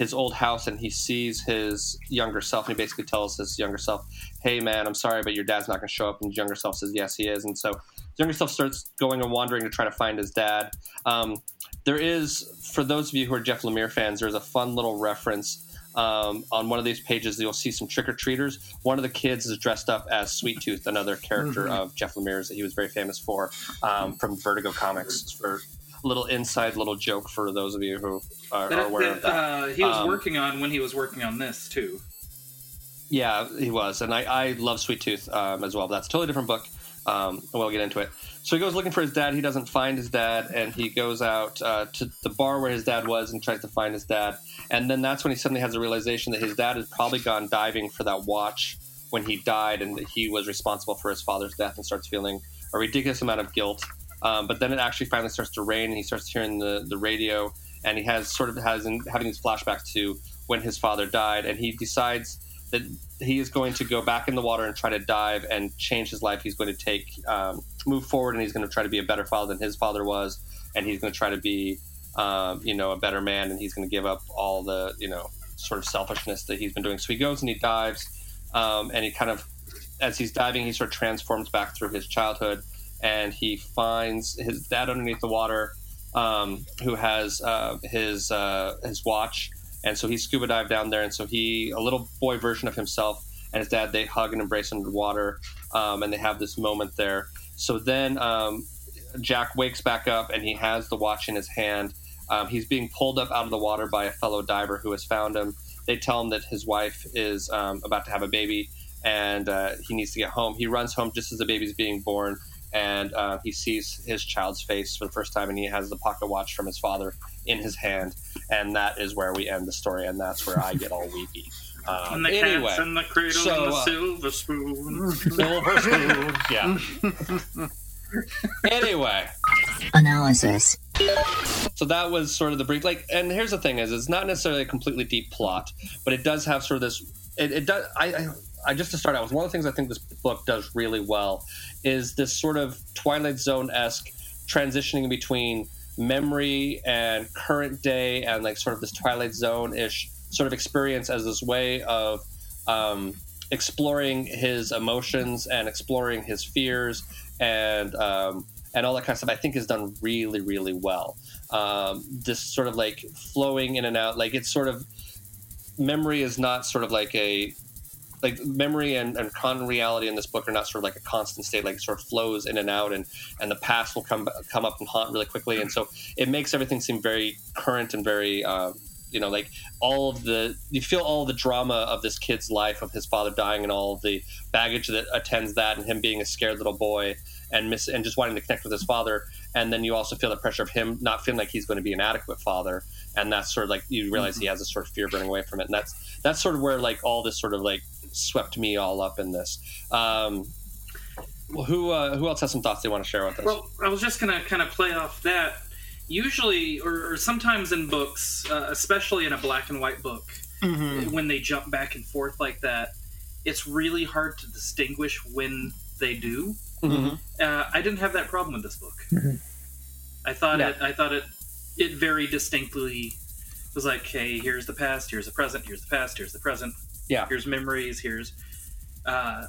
F: his old house and he sees his younger self and he basically tells his younger self, "Hey man, I'm sorry, but your dad's not going to show up." And his younger self says, "Yes, he is." And so younger self starts going and wandering to try to find his dad. Um, there is, for those of you who are Jeff Lemire fans, there's a fun little reference um, on one of these pages. You'll see some trick or treaters. One of the kids is dressed up as Sweet Tooth, another character
I: Mhm.
F: of Jeff Lemire's that he was very famous for um, from Vertigo Comics. For little inside little joke for those of you who are, are
I: That,
F: aware of
I: that,
F: that.
I: uh, he was
F: Um,
I: working on when he was working on this too.
F: Yeah, he was, and I, I love Sweet Tooth um, as well. But that's a totally different book. Um, we'll get into it. So he goes looking for his dad. He doesn't find his dad, and he goes out uh, to the bar where his dad was and tries to find his dad. And then that's when he suddenly has a realization that his dad had probably gone diving for that watch when he died, and that he was responsible for his father's death, and starts feeling a ridiculous amount of guilt. Um, but then it actually finally starts to rain, and he starts hearing the, the radio, and he has sort of has in, having these flashbacks to when his father died, and he decides that he is going to go back in the water and try to dive and change his life. He's going to take um, move forward, and he's going to try to be a better father than his father was, and he's going to try to be, um, you know, a better man, and he's going to give up all the, you know, sort of selfishness that he's been doing. So he goes and he dives, um, and he kind of, as he's diving, he sort of transforms back through his childhood, and he finds his dad underneath the water, um, who has uh, his uh, his watch. And so he scuba dived down there and so he a little boy version of himself and his dad they hug and embrace underwater um, and they have this moment there. So then um, jack wakes back up and he has the watch in his hand. Um, he's being pulled up out of the water by a fellow diver who has found him. They tell him that his wife is um, about to have a baby and uh, he needs to get home. He runs home just as the baby's being born and uh, he sees his child's face for the first time and he has the pocket watch from his father in his hand and that is where we end the story and that's where i get all weepy um,
I: and the
F: anyway,
I: cat's in the cradle
F: so,
I: and the
F: uh,
I: silver spoon.
F: silver spoon yeah anyway
A: Analysis.
F: so that was sort of the brief like and here's the thing is it's not necessarily a completely deep plot but it does have sort of this it, it does I, I I just to start out with one of the things I think this book does really well is this sort of Twilight Zone esque transitioning between memory and current day and like sort of this Twilight Zone ish sort of experience as this way of um, exploring his emotions and exploring his fears and um, and all that kind of stuff. I think is done really really well. Um, this sort of like flowing in and out, like it's sort of memory is not sort of like a like memory and, and con reality in this book are not sort of like a constant state like sort of flows in and out and and the past will come come up and haunt really quickly. And so it makes everything seem very current and very um, you know like all of the you feel all the drama of this kid's life of his father dying and all the baggage that attends that and him being a scared little boy and miss and just wanting to connect with his father and then you also feel the pressure of him not feeling like he's going to be an adequate father and that's sort of like you realize he has this sort of fear burning away from it and that's that's sort of where like all this sort of like swept me all up in this um well, who uh, who else has some thoughts they want to share with us
I: Well, I was just gonna kind of play off that. Usually, or, or sometimes in books, uh, especially in a black and white book,
J: Mhm.
I: when they jump back and forth like that, it's really hard to distinguish when they do.
F: Mhm.
I: Uh, I didn't have that problem with this book. I thought
F: Yeah.
I: it. I thought it. It very distinctly was like, hey, here's the past, here's the present, here's the past, here's the present.
F: Yeah.
I: Here's memories. Here's. Uh,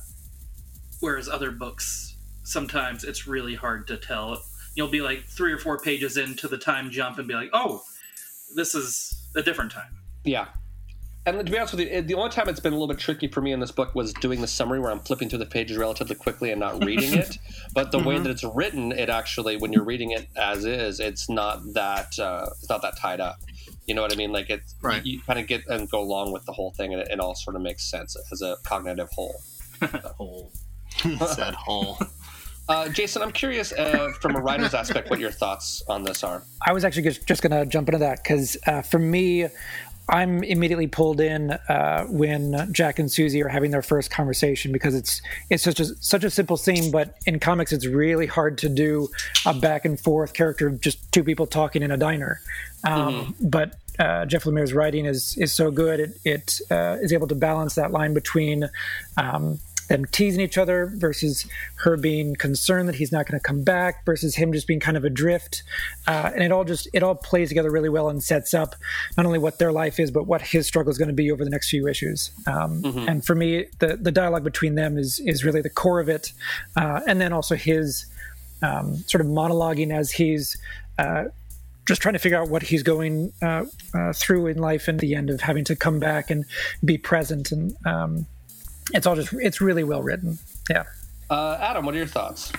I: whereas other books, sometimes it's really hard to tell. You'll be like three or four pages into the time jump and be like, oh, this is a different time.
F: Yeah. And to be honest with you, the only time it's been a little bit tricky for me in this book was doing the summary where I'm flipping through the pages relatively quickly and not reading it. But the way
J: Mhm.
F: that it's written, it actually, when you're reading it as is, it's not that uh, it's not that tied up. You know what I mean? Like it's
J: Right.
F: you kind of get and go along with the whole thing, and it, it all sort of makes sense as a cognitive whole.
P: whole.
J: Said whole.
F: Uh, Jason, I'm curious uh, from a writer's aspect what your thoughts on this are.
L: I was actually just, just going to jump into that because uh, for me, I'm immediately pulled in uh, when Jack and Susie are having their first conversation because it's it's such a such a simple scene, but in comics it's really hard to do a back and forth character of just two people talking in a diner. Um, But uh, Jeff Lemire's writing is is so good; it it uh, is able to balance that line between um, them teasing each other versus her being concerned that he's not going to come back versus him just being kind of adrift. Uh, and it all just it all plays together really well and sets up not only what their life is but what his struggle is going to be over the next few issues. Um,
F: Mhm.
L: And for me, the the dialogue between them is is really the core of it, uh, and then also his um, sort of monologuing as he's. Uh, just trying to figure out what he's going uh, uh, through in life and the end of having to come back and be present and um, it's all just it's really well written yeah
F: uh, adam what are your thoughts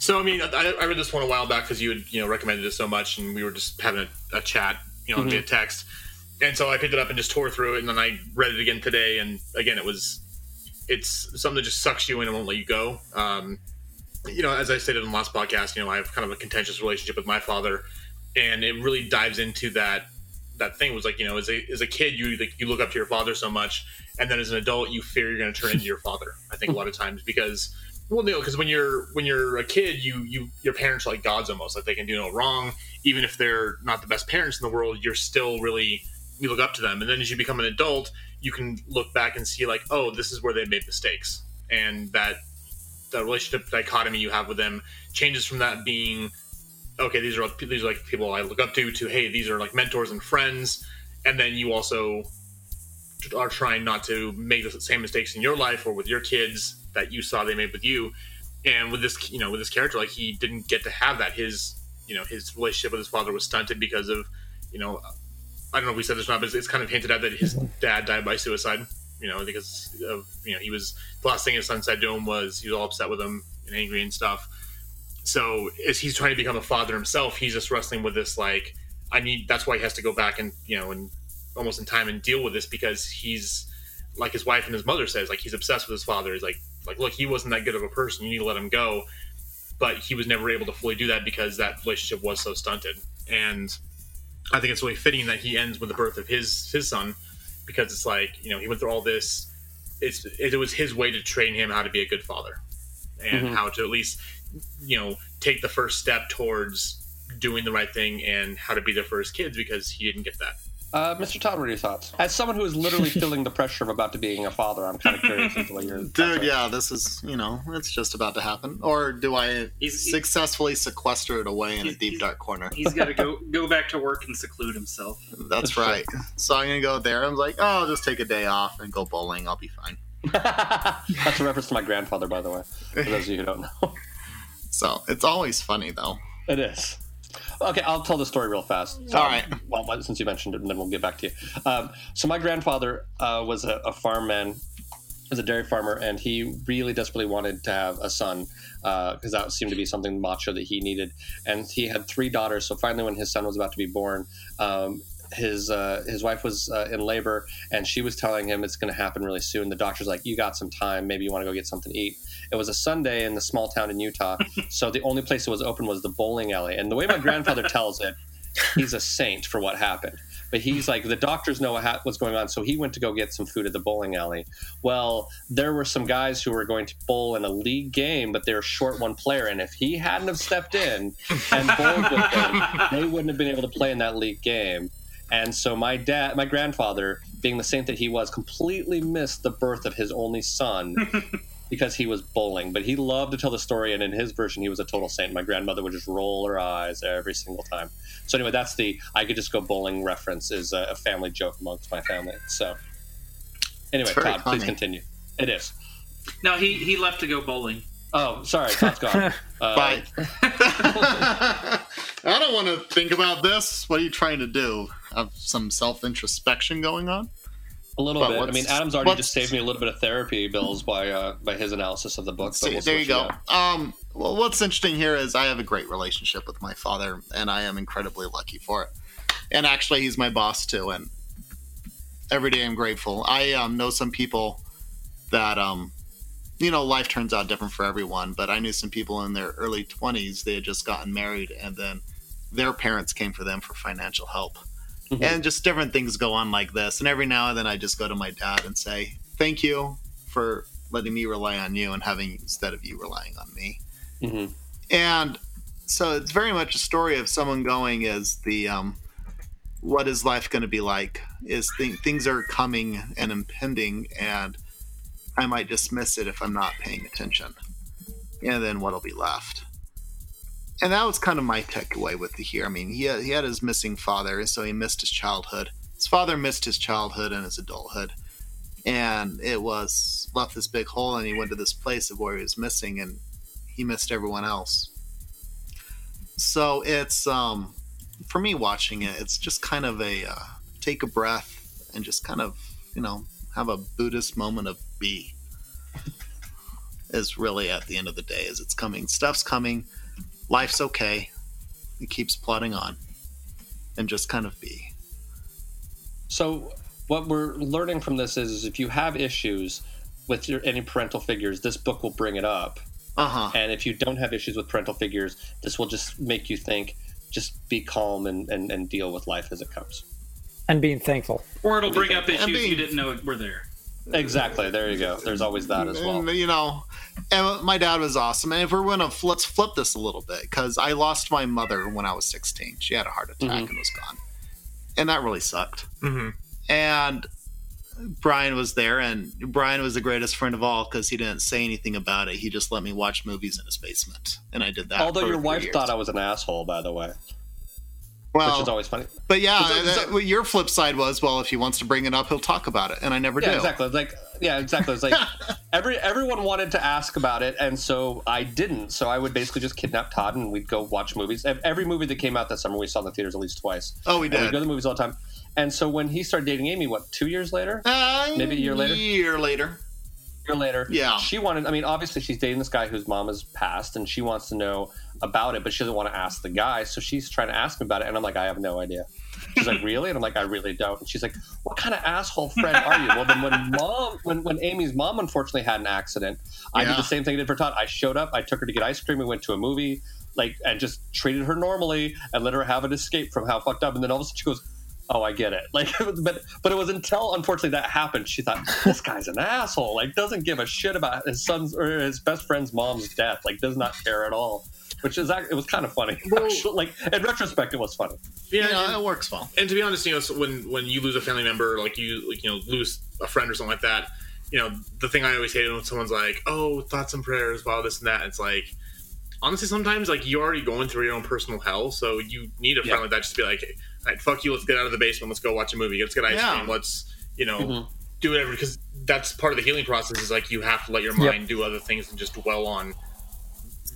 M: So I mean, I, I read this one a while back because you had you know recommended it so much, and we were just having a, a chat, you know,
F: Mhm.
M: via text. And so I picked it up and just tore through it, and then I read it again today, and again, it was it's something that just sucks you in and won't let you go. Um, you know, as I stated in the last podcast, you know, I have kind of a contentious relationship with my father, and it really dives into that that thing was like you know as a as a kid you like you look up to your father so much and then as an adult you fear you're going to turn into your father i think a lot of times because well no because when you're when you're a kid you you your parents are like gods almost like they can do no wrong. Even if they're not the best parents in the world you're still really you look up to them. And then as you become an adult you can look back and see like oh this is where they made mistakes. And that the relationship dichotomy you have with them changes from that being okay these are these are like people i look up to to hey these are like mentors and friends. And then you also are trying not to make the same mistakes in your life or with your kids that you saw they made with you. And with this you know with this character like he didn't get to have that. His you know his relationship with his father was stunted because of you know i don't know if we said this or not but it's, kind of hinted at that his dad died by suicide you know because of you know he was the last thing his son said to him was he was all upset with him and angry and stuff. So as he's trying to become a father himself he's just wrestling with this like i need that's why he has to go back and you know and almost in time and deal with this because he's like his wife and his mother says like he's obsessed with his father. He's like like look he wasn't that good of a person. You need to let him go. But he was never able to fully do that because that relationship was so stunted. And i think it's really fitting that he ends with the birth of his his son because it's like you know he went through all this. It's it was his way to train him how to be a good father and
F: Mhm.
M: how to at least you know take the first step towards doing the right thing and how to be there for his kids because he didn't get that
F: uh, mr todd what are your thoughts as someone who is literally feeling the pressure of about to being a father i'm kind of curious as to what your
J: Dude, yeah, this is, you know, it's just about to happen. Or do I he's, successfully sequester it away in a deep, dark corner?
I: He's got to go go back to work and seclude himself.
J: That's right. So I'm going to go there. I'm like, oh, I'll just take a day off and go bowling. I'll be fine.
F: that's a reference to my grandfather by the way for those of you who don't know
J: So it's always funny, though.
F: It is. Okay, I'll tell the story real fast.
J: All right.
F: Well, since you mentioned it, and then we'll get back to you. Um, so my grandfather uh, was a, a farm man, was a dairy farmer, and he really desperately wanted to have a son because that seemed to be something macho that he needed. And he had three daughters. So finally, when his son was about to be born, um, his uh, his wife was uh, in labor, and she was telling him it's going to happen really soon. The doctor's like, "You got some time. Maybe you want to go get something to eat." It was a Sunday in the small town in Utah, so the only place that was open was the bowling alley. And the way my grandfather tells it, he's a saint for what happened. But he's like, the doctors know what ha- what's going on, so he went to go get some food at the bowling alley. Well, there were some guys who were going to bowl in a league game, but they were short one player, and if he hadn't have stepped in and bowled with them, they wouldn't have been able to play in that league game. And so my dad, my grandfather, being the saint that he was, completely missed the birth of his only son because he was bowling. But he loved to tell the story, and in his version, he was a total saint. My grandmother would just roll her eyes every single time. So anyway, that's the I could just go bowling reference is a, a family joke amongst my family. So anyway,
I: It's very
F: Todd, please continue. It is.
I: No, he he left to go bowling.
F: Oh, sorry, Todd's gone. Uh,
J: Bye. I don't want to think about this. What are you trying to do? Have some self introspection going on?
F: A little
J: But
F: bit. I mean, Adam's already just saved me a little bit of therapy bills by uh, by his analysis of the book.
J: See,
F: we'll
J: there you go. Um, well, what's interesting here is I have a great relationship with my father, and I am incredibly lucky for it. And actually, he's my boss too, and every day I'm grateful. I um, know some people that, um, you know, life turns out different for everyone, but I knew some people in their early 20s, they had just gotten married, and then their parents came for them for financial help. And just different things go on like this. And every now and then I just go to my dad and say, Thank you for letting me rely on you and having instead of you relying on me.
F: Mm-hmm.
J: And so it's very much a story of someone going is the um, what is life going to be like? Is th- things are coming and impending, and I might dismiss it if I'm not paying attention. And then what'll be left? And that was kind of my takeaway with the here. I mean, he had, he had his missing father, so he missed his childhood. His father missed his childhood and his adulthood. And it was left this big hole, and he went to this place of where he was missing, and he missed everyone else. So it's, um, for me watching it, it's just kind of a uh, take a breath and just kind of, you know, have a Buddhist moment of be. Is really at the end of the day, as it's coming. Stuff's coming. Life's okay. It keeps plodding on. And just kind of be.
F: So what we're learning from this is, is if you have issues with your any parental figures, this book will bring it up.
J: Uh-huh.
F: And if you don't have issues with parental figures, this will just make you think, just be calm and, and, and deal with life as it comes.
L: And being thankful.
I: Or it'll bring up issues
J: being-
I: you didn't know were there.
F: Exactly. There you go. There's always that as well.
J: And, you know, and my dad was awesome. And if we're gonna let's flip this a little bit, because I lost my mother when I was 16. She had a heart attack and was gone, and that really sucked.
M: Mm-hmm.
J: And Brian was there, and Brian was the greatest friend of all because he didn't say anything about it. He just let me watch movies in his basement, and I did that.
F: Although
J: for
F: your wife
J: years.
F: thought I was an asshole, by the way.
J: Well,
F: which is always funny.
J: But yeah,
F: so-
J: that- your flip side was, well, if he wants to bring it up, he'll talk about it, and I never
F: yeah,
J: do.
F: exactly. Like, yeah, exactly. It's like every everyone wanted to ask about it, and so I didn't. So I would basically just kidnap Todd, and we'd go watch movies. Every movie that came out that summer, we saw in the theaters at least twice.
J: Oh, we
F: And
J: did.
F: We'd go to the movies all the time. And so when he started dating Amy, what two years later? Maybe a year later.
J: A year later.
F: year later.
J: Yeah.
F: She wanted. I mean, obviously, she's dating this guy whose mom has passed, and she wants to know about it, but she doesn't want to ask the guy. So she's trying to ask him about it, and I'm like, I have no idea. She's like, really? And I'm like, I really don't. And she's like, what kind of asshole friend are you? Well, then when mom, when when Amy's mom unfortunately had an accident, I did the same thing I did for Todd. I showed up. I took her to get ice cream. We went to a movie. Like and just treated her normally and let her have an escape from how fucked up. And then all of a sudden she goes, oh i get it like but but it was until unfortunately that happened she thought this guy's an asshole like doesn't give a shit about his son's or his best friend's mom's death like does not care at all which is it was kind of funny actually. like in retrospect it was funny
M: Yeah,
J: and, it works well.
M: And to be honest, you know, so when when you lose a family member, like you like you know lose a friend or something like that, you know, the thing I always hate when someone's like, "Oh, thoughts and prayers," while this and that. It's like, honestly, sometimes like you're already going through your own personal hell, so you need a friend
F: Yeah.
M: like that just to be like, hey, all right, "Fuck you, let's get out of the basement, let's go watch a movie, let's get ice
J: Yeah.
M: cream, let's you know."
F: Mhm.
M: Do whatever because that's part of the healing process. Is like you have to let your
L: Yep.
M: mind do other things and just dwell on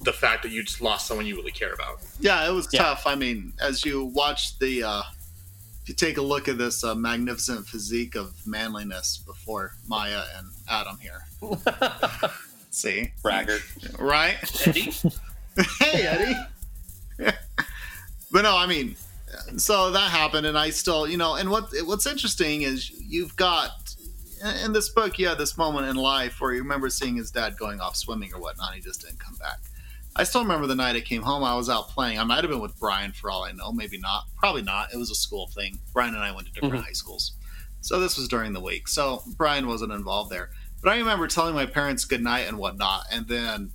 M: the fact that you just lost someone you really care about.
J: Yeah, it was
F: Yeah.
J: tough. I mean, as you watch the, uh, if you take a look at this uh, magnificent physique of manliness before Maya and Adam here. See?
F: braggart
J: Right?
I: Eddie?
J: hey, Eddie. but no, I mean, so that happened, and I still, you know, and what what's interesting is you've got in this book, you had this moment in life where you remember seeing his dad going off swimming or whatnot. He just didn't come back. I still remember the night I came home. I was out playing. I might have been with Brian for all I know. Maybe not. Probably not. It was a school thing. Brian and I went to different
F: Mhm.
J: high schools. So this was during the week. So Brian wasn't involved there. But I remember telling my parents good night and whatnot. And then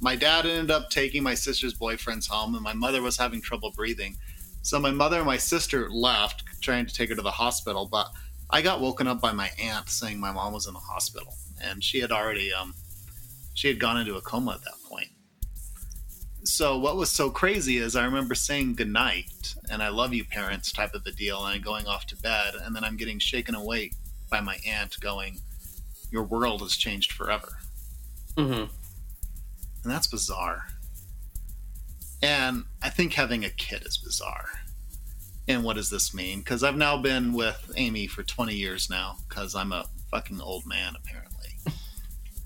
J: my dad ended up taking my sister's boyfriends home, and my mother was having trouble breathing. So my mother and my sister left, trying to take her to the hospital. But I got woken up by my aunt saying my mom was in the hospital, and she had already um, she had gone into a coma at that point. So what was so crazy is I remember saying goodnight and I love you parents type of a deal, and going off to bed, and then I'm getting shaken awake by my aunt going, "Your world has changed forever."
F: mm-hmm.
J: And that's bizarre. And I think having a kid is bizarre. And what does this mean? Because I've now been with Amy for 20 years now, because I'm a fucking old man, apparently.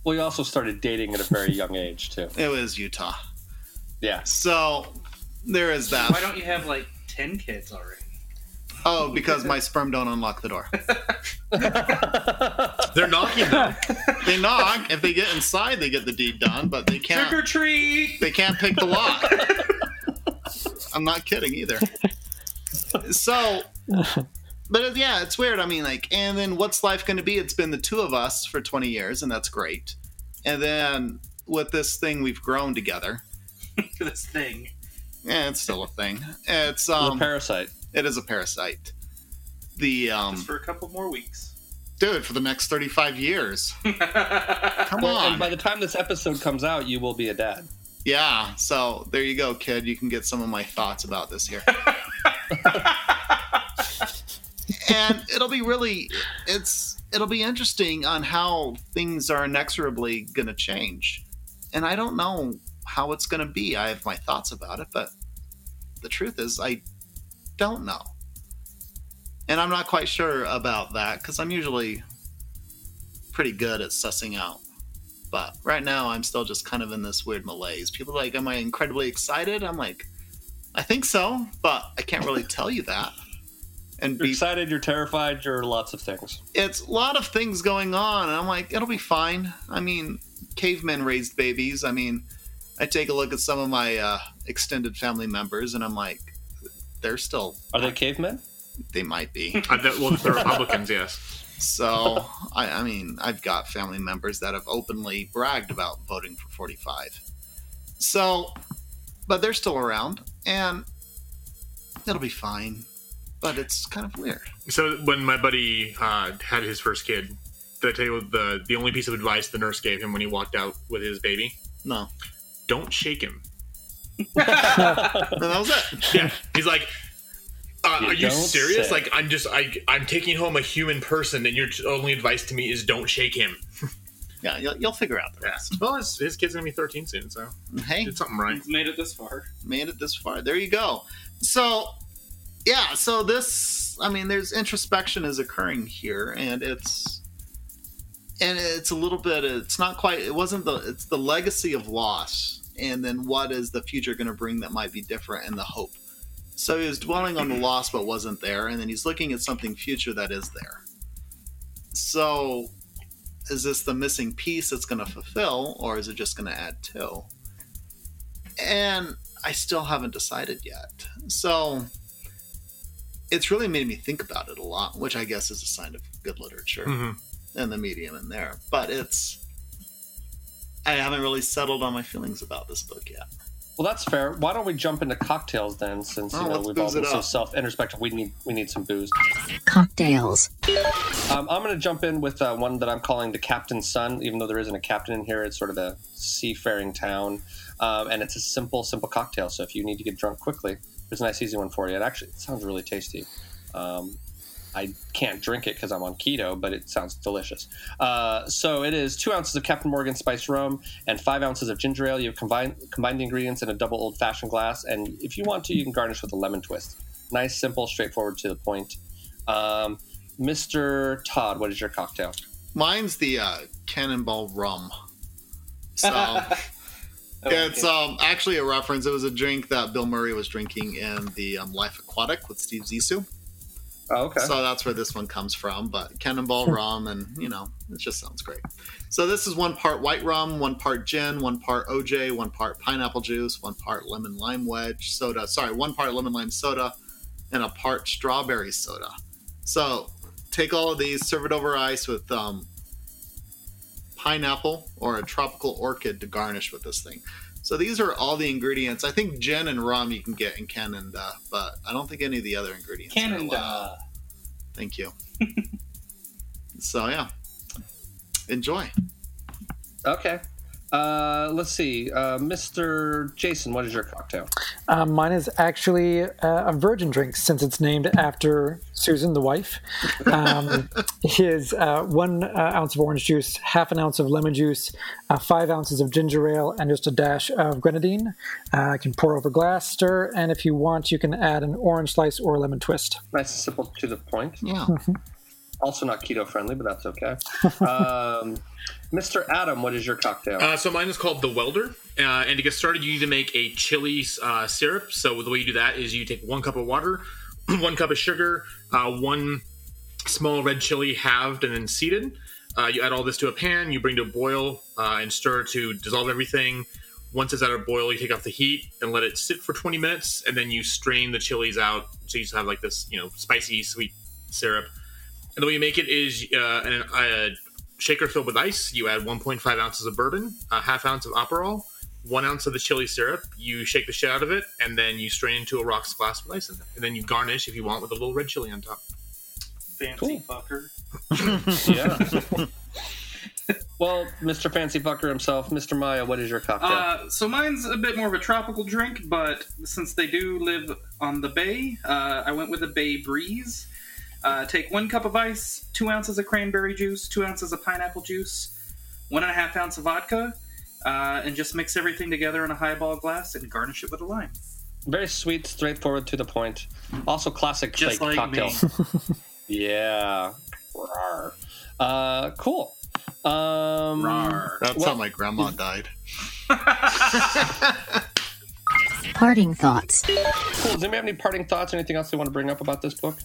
F: well you also started dating at a very young age too
J: It was Utah.
F: Yeah
J: So there is that.
I: Why don't you have like 10 kids already?
J: Oh, because my sperm don't unlock the door.
M: They're knocking though.
J: They knock. If they get inside, they get the deed done, but they can't.
I: Trick or treat!
J: They can't pick the lock. I'm not kidding either. So, but it- yeah, it's weird. I mean, like, and then what's life going to be? It's been the two of us for 20 years, and that's great. And then with this thing, we've grown together.
I: this thing.
J: Yeah, it's still a thing. It's
F: The
J: um,
F: parasite
J: it is a parasite. The um,
I: Just for a couple more weeks.
J: dude, for the next 35 years. Come
F: Well,
J: on.
F: And by the time this episode comes out, you will be a dad.
J: Yeah, so there you go, kid. You can get some of my thoughts about this here. and it'll be really it's it'll be interesting on how things are inexorably going to change. And I don't know how it's going to be. I have my thoughts about it, but the truth is I don't know. And I'm not quite sure about that cuz I'm usually pretty good at sussing out but right now, I'm still just kind of in this weird malaise. People are like, Am I incredibly excited? I'm like, I think so, but I can't really tell you that. And
F: You're excited, you're terrified, you're lots of things.
J: it's a lot of things going on, and I'm like, it'll be fine. I mean, cavemen raised babies. I mean, I take a look at some of my uh, extended family members, and I'm like, they're still.
F: Are they cavemen?
J: They might be.
M: Uh, that- well, the Republicans, yes.
J: So, I, I mean, I've got family members that have openly bragged about voting for 45. So, but they're still around, and it'll be fine. But it's kind of weird.
M: So when my buddy uh, had his first kid, did I tell you the the only piece of advice the nurse gave him when he walked out with his baby?
J: No.
M: Don't shake him.
J: and that was it.
M: Yeah, he's like, uh,
J: You
M: "Are you serious?
J: say.
M: Like, I'm just I I'm taking home a human person, and your only advice to me is don't shake him."
J: Yeah, you'll, you'll figure out the rest.
M: Well, his, his kid's gonna be 13 soon, so
J: Hey,
M: did something right.
I: He's made it this far.
J: made it this far. There you go. So, yeah, so this, I mean, there's introspection is occurring here, and it's, and it's a little bit, it's not quite, it wasn't the, it's the legacy of loss, and then what is the future going to bring that might be different, and the hope. So he was dwelling on the loss but wasn't there, and then he's looking at something future that is there. So, is this the missing piece that's going to fulfill, or is it just going to add to? and I still haven't decided yet. So it's really made me think about it a lot, which I guess is a sign of good literature
M: Mhm.
J: and the medium in there. But it's I haven't really settled on my feelings about this book yet.
F: Well, that's fair. Why don't we jump into cocktails then? Since you
J: Oh,
F: know we've all been so self-introspective, we need we need some booze.
A: Cocktails.
F: Um, I'm going to jump in with uh, one that I'm calling the Captain's Son. Even though there isn't a captain in here, it's sort of a seafaring town, um, and it's a simple, simple cocktail. So if you need to get drunk quickly, there's a nice, easy one for you. It actually it sounds really tasty. Um, I can't drink it because I'm on keto, but it sounds delicious. Uh, so it is two ounces of Captain Morgan spiced rum and five ounces of ginger ale. You've combined combined the ingredients in a double old fashioned glass, and if you want to, you can garnish with a lemon twist. Nice, simple, straightforward to the point. Um, Mr. Todd, what is your cocktail?
J: Mine's the uh, Cannonball Rum. So it's um, actually a reference. It was a drink that Bill Murray was drinking in the um, Life Aquatic with Steve Zissou.
F: Oh, okay.
J: So that's where this one comes from. But Cannonball rum, and you know, it just sounds great. So this is one part white rum, one part gin, one part OJ, one part pineapple juice, one part lemon lime wedge soda. Sorry, one part lemon lime soda, and a part strawberry soda. So take all of these, serve it over ice with um, pineapple or a tropical orchid to garnish with this thing. So these are all the ingredients. I think gin and rum you can get in Canada, but I don't think any of the other ingredients.
I: Canada.
J: Thank you. so yeah, enjoy.
F: Okay. Uh, let's see. Uh, Mr. Jason, what is your cocktail?
L: Um, mine is actually uh, a virgin drink since it's named after Susan, the wife. Um, is uh, one uh, ounce of orange juice, half an ounce of lemon juice, uh, five ounces of ginger ale, and just a dash of grenadine. Uh, you can pour over glass, stir, and if you want, you can add an orange slice or a lemon twist.
F: Nice and simple to the point.
J: Yeah.
F: Also not keto friendly, but that's okay. Um, Mr. Adam, what is your cocktail?
M: Uh, so mine is called the Welder, uh, and to get started, you need to make a chili uh, syrup. So the way you do that is you take one cup of water, one cup of sugar, uh, one small red chili halved and then seeded. Uh, you add all this to a pan. You bring to a boil uh, and stir to dissolve everything. Once it's at a boil, you take off the heat and let it sit for 20 minutes, and then you strain the chilies out. So you just have like this, you know, spicy sweet syrup. And the way you make it is uh, an, a shaker filled with ice. You add 1.5 ounces of bourbon, a half ounce of Aperol, one ounce of the chili syrup. You shake the shit out of it, and then you strain into a rocks glass with ice in it. And then you garnish, if you want, with a little red chili on top.
I: Fancy fucker.
F: yeah. well, Mr. Fancy Fucker himself, Mr. Maya, what is your cocktail?
I: Uh, so mine's a bit more of a tropical drink, but since they do live on the bay, uh, I went with a Bay Breeze. Uh, take one cup of ice, two ounces of cranberry juice, two ounces of pineapple juice, one and a half ounce of vodka, uh, and just mix everything together in a highball glass and garnish it with a lime.
F: Very sweet, straightforward, to the point. Also, classic
I: Just
F: like,
I: like
F: cocktail. yeah. Rawr. Uh, cool. Um,
J: That's
F: well-
J: how my grandma died.
A: Parting thoughts.
F: Cool. Does anybody have any parting thoughts? Anything else they want to bring up about this book?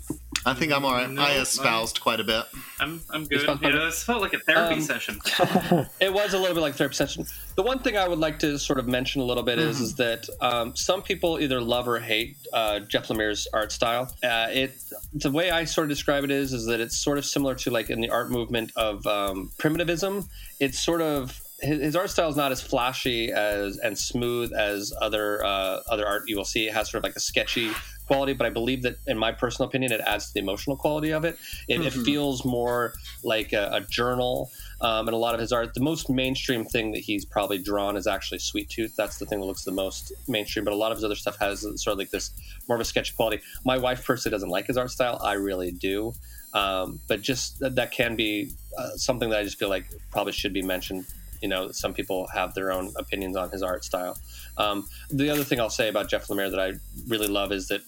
J: I think I'm all right.
I: No,
J: I espoused quite a bit.
I: I'm I'm good.
F: fun, fun.
I: Yeah, this felt like a therapy
F: Um,
I: session.
F: it was a little bit like therapy session. The one thing I would like to sort of mention a little bit is,
I: Mm-hmm.
F: is that um, some people either love or hate uh, Jeff Lemire's art style. Uh, it the way I sort of describe it is is that it's sort of similar to like in the art movement of um, primitivism. It's sort of his, his art style is not as flashy as and smooth as other uh, other art you will see. It has sort of like a sketchy quality, but I believe that, in my personal opinion, it adds to the emotional quality of it. It, it
J: Mhm.
F: feels more like a, a journal. Um, and a lot of his art, the most mainstream thing that he's probably drawn is actually Sweet Tooth. That's the thing that looks the most mainstream. But a lot of his other stuff has sort of like this more of a sketchy quality. My wife personally doesn't like his art style. I really do. Um, but just that, that can be uh, something that I just feel like probably should be mentioned. You know, some people have their own opinions on his art style. Um, the other thing I'll say about Jeff Lemire that I really love is that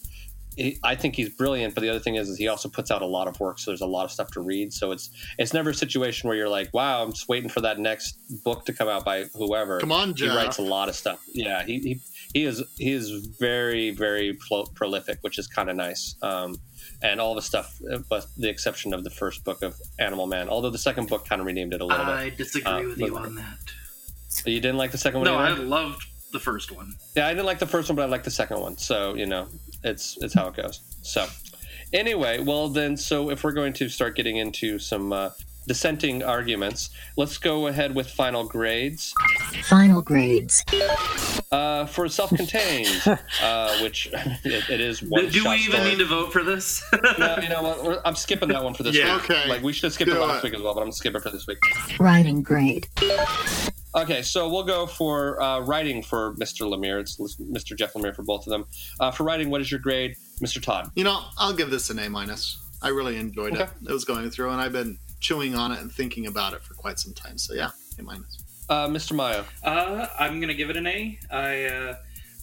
F: he, I think he's brilliant, but the other thing is, is he also puts out a lot of work, so there's a lot of stuff to read. So it's it's never a situation where you're like, wow, I'm just waiting for that next book to come out by whoever.
J: Come on, Jeff.
F: he writes a lot of stuff. Yeah, he he, he is he is very very pro- prolific, which is kind of nice. Um, and all the stuff, but the exception of the first book of Animal Man. Although the second book kind of renamed it a little
I: I
F: bit.
I: I disagree
F: Uh,
I: with you on that.
F: You didn't like the second one?
I: No, I loved the first one.
F: Yeah, I didn't like the first one, but I like the second one. So you know, it's it's how it goes. So anyway, well then, so if we're going to start getting into some uh, dissenting arguments, let's go ahead with final grades.
A: Final grades.
F: Uh, for self-contained, uh, which it, it is one.
I: Do we even
F: story.
I: need to vote for this?
F: no, you know what? I'm skipping that one for this
J: Yeah,
F: week.
J: okay.
F: Like we should have skipped it last
J: it.
F: week as well, but I'm gonna skip it for this week.
A: Writing grade.
F: Okay, so we'll go for uh, writing for Mr. Lemire. It's Mr. Jeff Lemire for both of them. Uh, for writing, what is your grade, Mr. Todd?
J: You know, I'll give this an A minus. I really enjoyed
F: Okay.
J: it. It was going through, and I've been chewing on it and thinking about it for quite some time. So yeah, A minus.
F: Uh, Mr. Maya.
I: Uh, I'm gonna give it an A. I uh,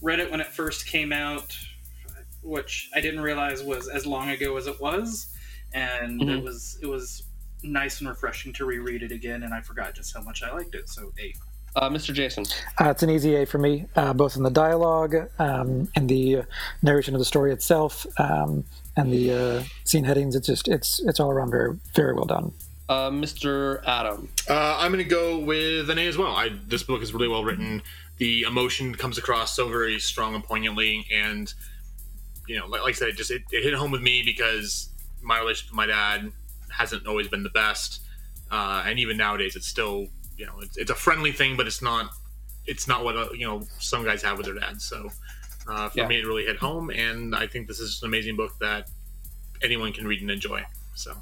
I: read it when it first came out, which I didn't realize was as long ago as it was, and it
F: Mhm.
I: was it was nice and refreshing to reread it again. And I forgot just how much I liked it. So A.
F: Uh, Mr. Jason.
L: Uh, it's an easy A for me, uh, both in the dialogue um, and the narration of the story itself, um, and the uh, scene headings. It's just it's it's all around very very well done.
F: Uh, Mr. Adam.
M: Uh, I'm going to go with an A as well. I, this book is really well written. The emotion comes across so very strong and poignantly, and you know, like, like I said, it just it, it hit home with me because my relationship with my dad hasn't always been the best, uh, and even nowadays, it's still you know, it's, it's a friendly thing, but it's not it's not what uh, you know some guys have with their dads. So uh, for
F: Yeah.
M: me, it really hit home, and I think this is an amazing book that anyone can read and enjoy. So.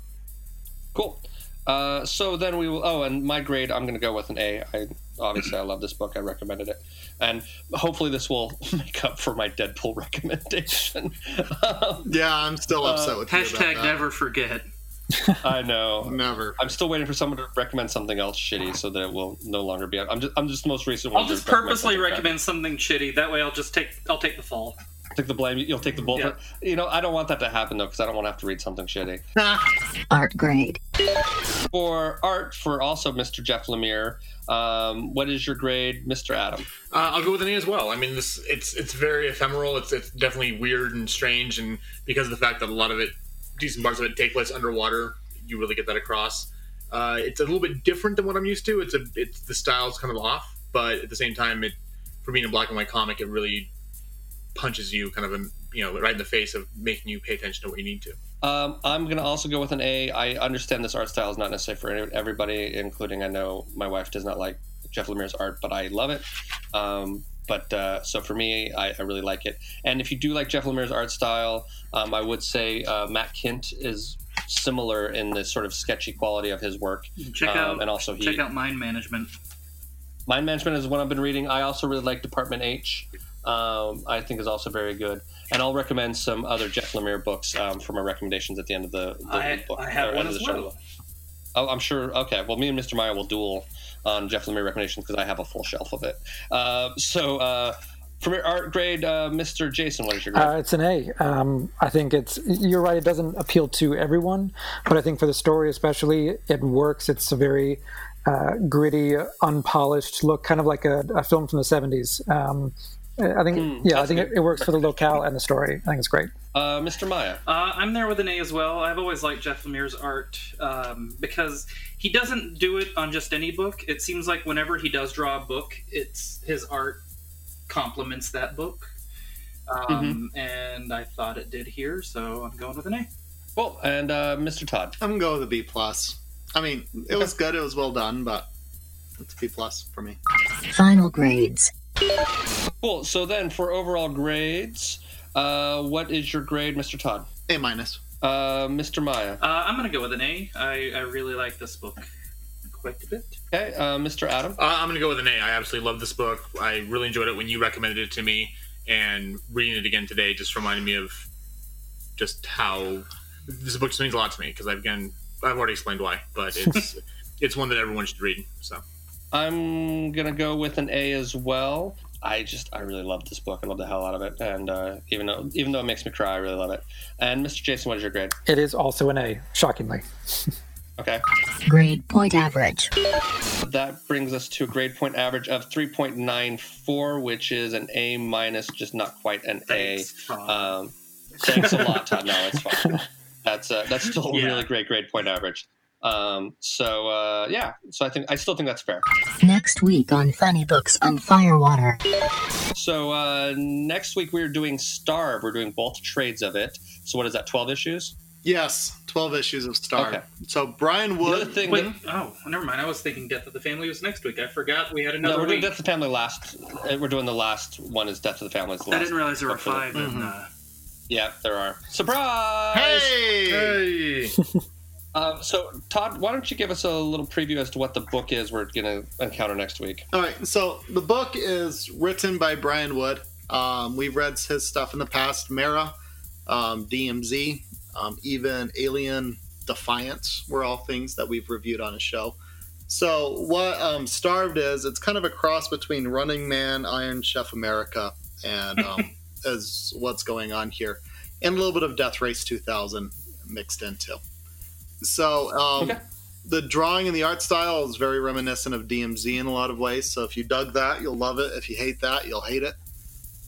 F: Cool. Uh, so then we will. Oh, and my grade, I'm going to go with an A. I obviously I love this book. I recommended it, and hopefully this will make up for my Deadpool recommendation. um,
J: Yeah, I'm still upset with you about
I: Hashtag
J: that.
I: never forget.
F: I know.
J: Never.
F: I'm still waiting for someone to recommend something else shitty so that it will no longer be. I'm just. I'm just the most recent one.
I: I'll just purposely
F: something
I: recommend something shitty. That way, I'll just take I'll take the fall.
F: Take the blame. You'll take the bull.
I: Yeah.
F: You know, I don't want that to happen though, because I don't want to have to read something shitty.
A: Art grade.
F: For art, for also Mr. Jeff Lemire, um, what is your grade, Mr. Adam?
M: Uh, I'll go with an A as well. I mean, this it's it's very ephemeral. It's it's definitely weird and strange, and because of the fact that a lot of it, decent parts of it, take place underwater, you really get that across. Uh, it's a little bit different than what I'm used to. It's a it's the style's kind of off, but at the same time, it for being a black and white comic, it really punches you kind of in, you know right in the face of making you pay attention to what you need to.
F: Um, I'm going to also go with an A. I understand this art style is not necessary for everybody, including I know my wife does not like Jeff Lemire's art, but I love it. Um, but uh, so for me, I, I really like it. And if you do like Jeff Lemire's art style, um, I would say uh, Matt Kindt is similar in the sort of sketchy quality of his work.
I: Check
F: Um,
I: out
F: and also he
I: check out Mind Management.
F: Mind Management is one I've been reading. I also really like Department H. Um, I think is also very good, and I'll recommend some other Jeff Lemire books um, for my recommendations at the end of the, the
I: I-
F: book.
I: I have one
F: end of
I: as
F: show.
I: well.
F: Oh, I'm sure. Okay, well, me and Mr. Meyer will duel on Jeff Lemire recommendations because I have a full shelf of it. Uh, so, uh, from your art grade, uh, Mr. Jason, what is your grade?
L: Uh, it's an A. Um, I think it's. You're right. It doesn't appeal to everyone, but I think for the story, especially, it works. It's a very uh, gritty, unpolished look, kind of like a, a film from the '70s. Um, I think,
F: Hmm,
L: yeah, I think it, it works for the locale and the story. I think it's great.
F: Uh, Mr. Maya.
I: Uh, I'm there with an A as well. I've always liked Jeff Lemire's art um, because he doesn't do it on just any book. It seems like whenever he does draw a book, it's his art complements that book. Um, And I thought it did here, so I'm going with an A.
F: Well, And uh, Mr. Todd.
J: I'm going with a B plus. I mean, it was good. It was well done, but it's B plus for me.
A: Final grades.
F: Cool. So then, for overall grades, uh, what is your grade, Mr. Todd?
J: A minus.
F: Uh, Mr. Maya.
I: Uh, I'm going to go with an A. I, I really like this book quite a bit.
F: Okay, uh, Mr. Adam.
M: Uh, I'm going to go with an A. I absolutely love this book. I really enjoyed it when you recommended it to me, and reading it again today just reminded me of just how this book just means a lot to me because I've again I've already explained why, but it's it's one that everyone should read. So
F: I'm gonna go with an A as well. I just I really love this book. I love the hell out of it, and uh, even though even though it makes me cry, I really love it. And Mr. Jason, what is your grade?
L: It is also an A, shockingly.
F: Okay,
A: Grade point average.
F: that brings us to a grade point average of 3.94, which is an A minus, just not quite an
I: Thanks,
F: A. Um, thanks a lot, Todd. No, it's fine. That's uh, that's still a
I: Yeah.
F: really great grade point average. Um, so uh, yeah, so I think I still think that's fair.
A: Next week on Funny Books on Firewater.
F: So uh, next week we're doing Starve. We're doing both trades of it. So what is that? Twelve issues.
J: Yes, 12 issues of Star.
F: Okay.
J: So Brian
F: The
J: Wood.
F: thing.
I: Wait, oh, never mind. I was thinking Death of the Family was next week. I forgot we had another
F: no, we're doing
I: week.
F: Death of the Family last. uh, We're doing the last one is Death of the Family. is the
I: I
F: last
I: didn't realize there were
F: book for the-
I: five. And, uh,
F: Yeah, there are. Surprise!
J: Hey!
M: hey,
F: Uh, so, Todd, why don't you give us a little preview as to what the book is we're going to encounter next week?
J: All right, so the book is written by Brian Wood. Um, we've read his stuff in the past Mara, um, DMZ, um, even Alien Defiance were all things that we've reviewed on a show. So, what um, Starved is, it's kind of a cross between Running Man, Iron Chef America, and um, is what's going on here. And a little bit of Death Race 2000 mixed into. So, um,
F: Okay.
J: the drawing and the art style is very reminiscent of DMZ in a lot of ways. So if you dug that, you'll love it. If you hate that, you'll hate it.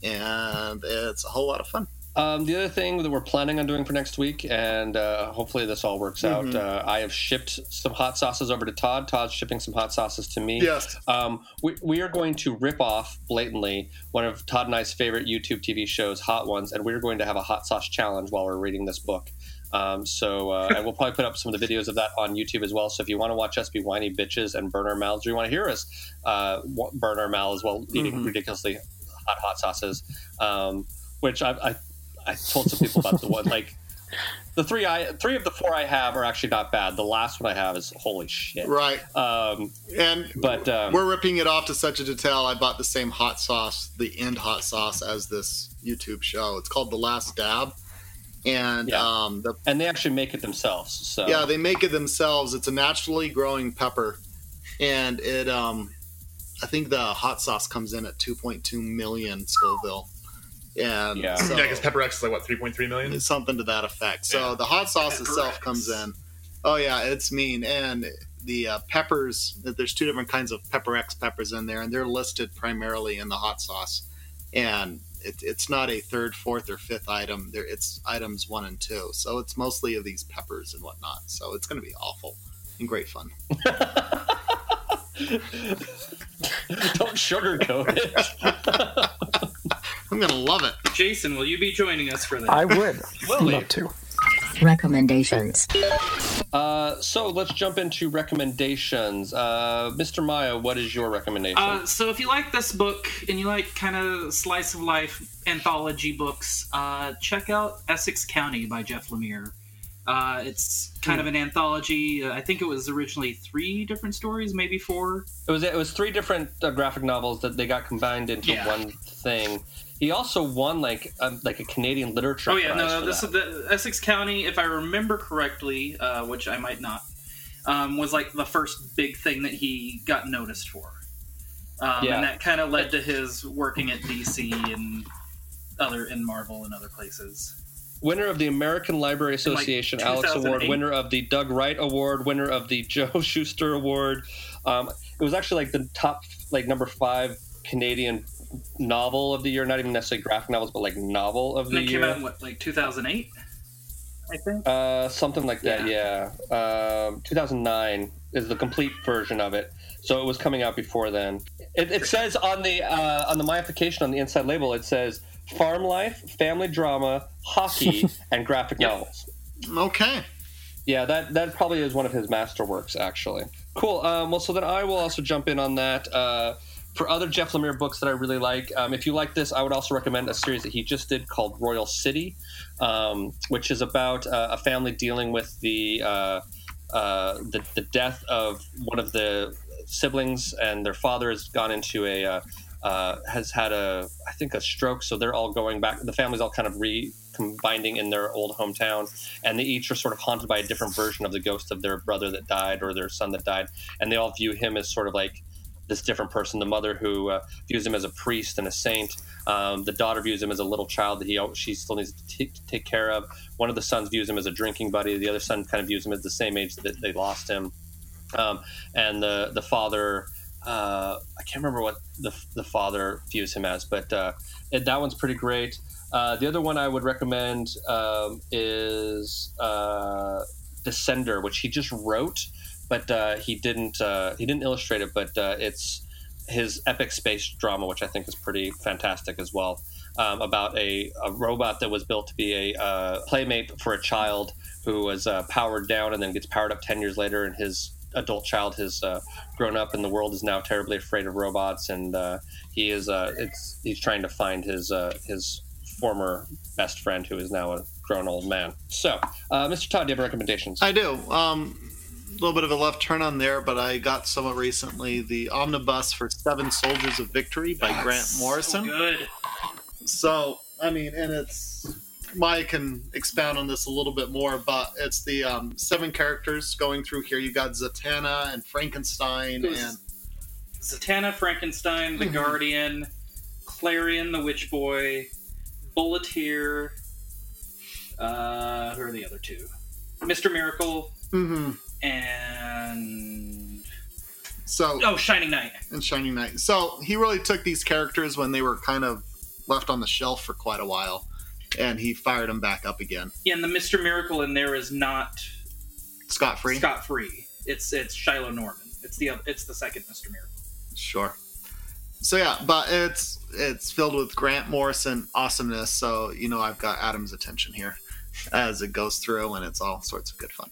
J: And it's a whole lot of fun.
F: Um, the other thing that we're planning on doing for next week, and uh, hopefully this all works out,
J: Mhm.
F: uh, I have shipped some hot sauces over to Todd. Todd's shipping some hot sauces to me.
J: Yes.
F: Um, we, we are going to rip off blatantly one of Todd and I's favorite YouTube TV shows, Hot Ones, and we're going to have a hot sauce challenge while we're reading this book. Um, so, uh, and we'll probably put up some of the videos of that on YouTube as well. So, if you want to watch us be whiny bitches and burn our mouths, or you want to hear us uh, burn our mouths while eating
J: Mhm.
F: ridiculously hot hot sauces, um, which I, I I told some people about the one like the three I three of the four I have are actually not bad. The last one I have is holy shit.
J: Right.
F: Um,
J: And
F: but um,
J: we're ripping it off to such a detail. I bought the same hot sauce, the end hot sauce, as this YouTube show. It's called The Last Dab. And
F: Yeah.
J: um, the
F: and they actually make it themselves. So
J: Yeah, they make it themselves. It's a naturally growing pepper, and it um, I think the hot sauce comes in at 2.2 million Scoville, and
F: Yeah.
J: so,
M: yeah, because Pepper X is like what 3.3 million.
J: it's something to that effect. So
M: Yeah.
J: the hot sauce
I: Pepper
J: itself
I: X.
J: comes in. Oh yeah, it's mean, and the uh, peppers. There's two different kinds of Pepper X peppers in there, and they're listed primarily in the hot sauce, and. It, it's not a third, fourth, or fifth item. There, it's items one and two. So it's mostly of these peppers and whatnot. So it's going to be awful and great fun.
F: don't sugarcoat it.
J: I'm gonna love it.
I: Jason, will you be joining us for that?
L: I would
F: Will we?
L: love to.
A: Recommendations.
F: uh, so let's jump into recommendations. Uh, Mr. Maya, what is your recommendation?
I: Uh, so if you like this book and you like kind of slice of life anthology books, uh, check out Essex County by Jeff Lemire. Uh, it's kind of an anthology. Uh, I think it was originally three different stories, maybe four.
F: It was it was three different uh, graphic novels that they got combined into
I: Yeah.
F: one thing. He also won like um, like a Canadian literature.
I: Oh yeah, no, this
F: that.
I: is the Essex County, if I remember correctly, uh, which I might not, um, was like the first big thing that he got noticed for, um,
F: Yeah.
I: and that kind of led to his working at DC and other in Marvel and other places.
F: winner of the American Library
I: In, like,
F: Association Alex Award, winner of the Doug Wright Award, winner of the Joe Shuster Award. Um, it was actually like the top, like number five Canadian novel of the year. Not even necessarily graphic novels, but like novel of
I: And
F: the
I: it came
F: year.
I: out in what, like 2008, I think.
F: Uh, something like that, yeah. Um, 2009 is the complete version of it, so it was coming out before then. It, it says on the uh, on the myification on the inside label, it says farm life, family drama, hockey, and graphic novels.
J: Okay.
F: Yeah, that that probably is one of his masterworks, actually. Cool. Um, well, so then I will also jump in on that. Uh, for other Jeff Lemire books that I really like, um, if you like this, I would also recommend a series that he just did called Royal City, um, which is about uh, a family dealing with the, uh, uh, the the death of one of the siblings, and their father has gone into a uh, uh, has had a I think a stroke, so they're all going back. The family's all kind of recombining in their old hometown, and they each are sort of haunted by a different version of the ghost of their brother that died or their son that died, and they all view him as sort of like this different person. The mother who uh, views him as a priest and a saint. Um, the daughter views him as a little child that he she still needs to t- take care of. One of the sons views him as a drinking buddy. The other son kind of views him as the same age that they lost him. Um, and the the father, uh, I can't remember what the the father views him as, but uh, that one's pretty great. Uh, the other one I would recommend um, is uh, Descender, which he just wrote, but uh, he didn't uh, he didn't illustrate it. But uh, it's his epic space drama, which I think is pretty fantastic as well. Um, about a, a robot that was built to be a uh, playmate for a child who was uh, powered down and then gets powered up 10 years later, and his adult child has uh, grown up, and the world is now terribly afraid of robots, and he is it's he's trying to find his his former best friend who is now a grown old man. So, Mr. Todd, do you have recommendations?
J: I do. Um, little bit of a left turn on there, but I got somewhat recently the omnibus for Seven Soldiers of Victory by Grant Morrison.
I: good.
J: So, I mean, and it's Maya can expound on this a little bit more, but it's the um, seven characters going through here. You got Zatanna and Frankenstein and
I: Zatanna, Frankenstein, the
J: Mhm.
I: Guardian, Clarion, the Witch Boy, Bulleteer. Uh, who are the other two? Mister Miracle
J: Mhm.
I: And
J: so
I: oh, Shining Knight.
J: and Shining Knight. So he really took these characters when they were kind of left on the shelf for quite a while, and he fired them back up again.
I: Yeah, and the Mister Miracle in there is not
J: Scot free.
I: Scott Free. It's it's Shiloh Norman. It's the it's the second Mister Miracle.
J: Sure. So yeah, but it's it's filled with Grant Morrison awesomeness. So you know I've got Adam's attention here as it goes through, and it's all sorts of good fun.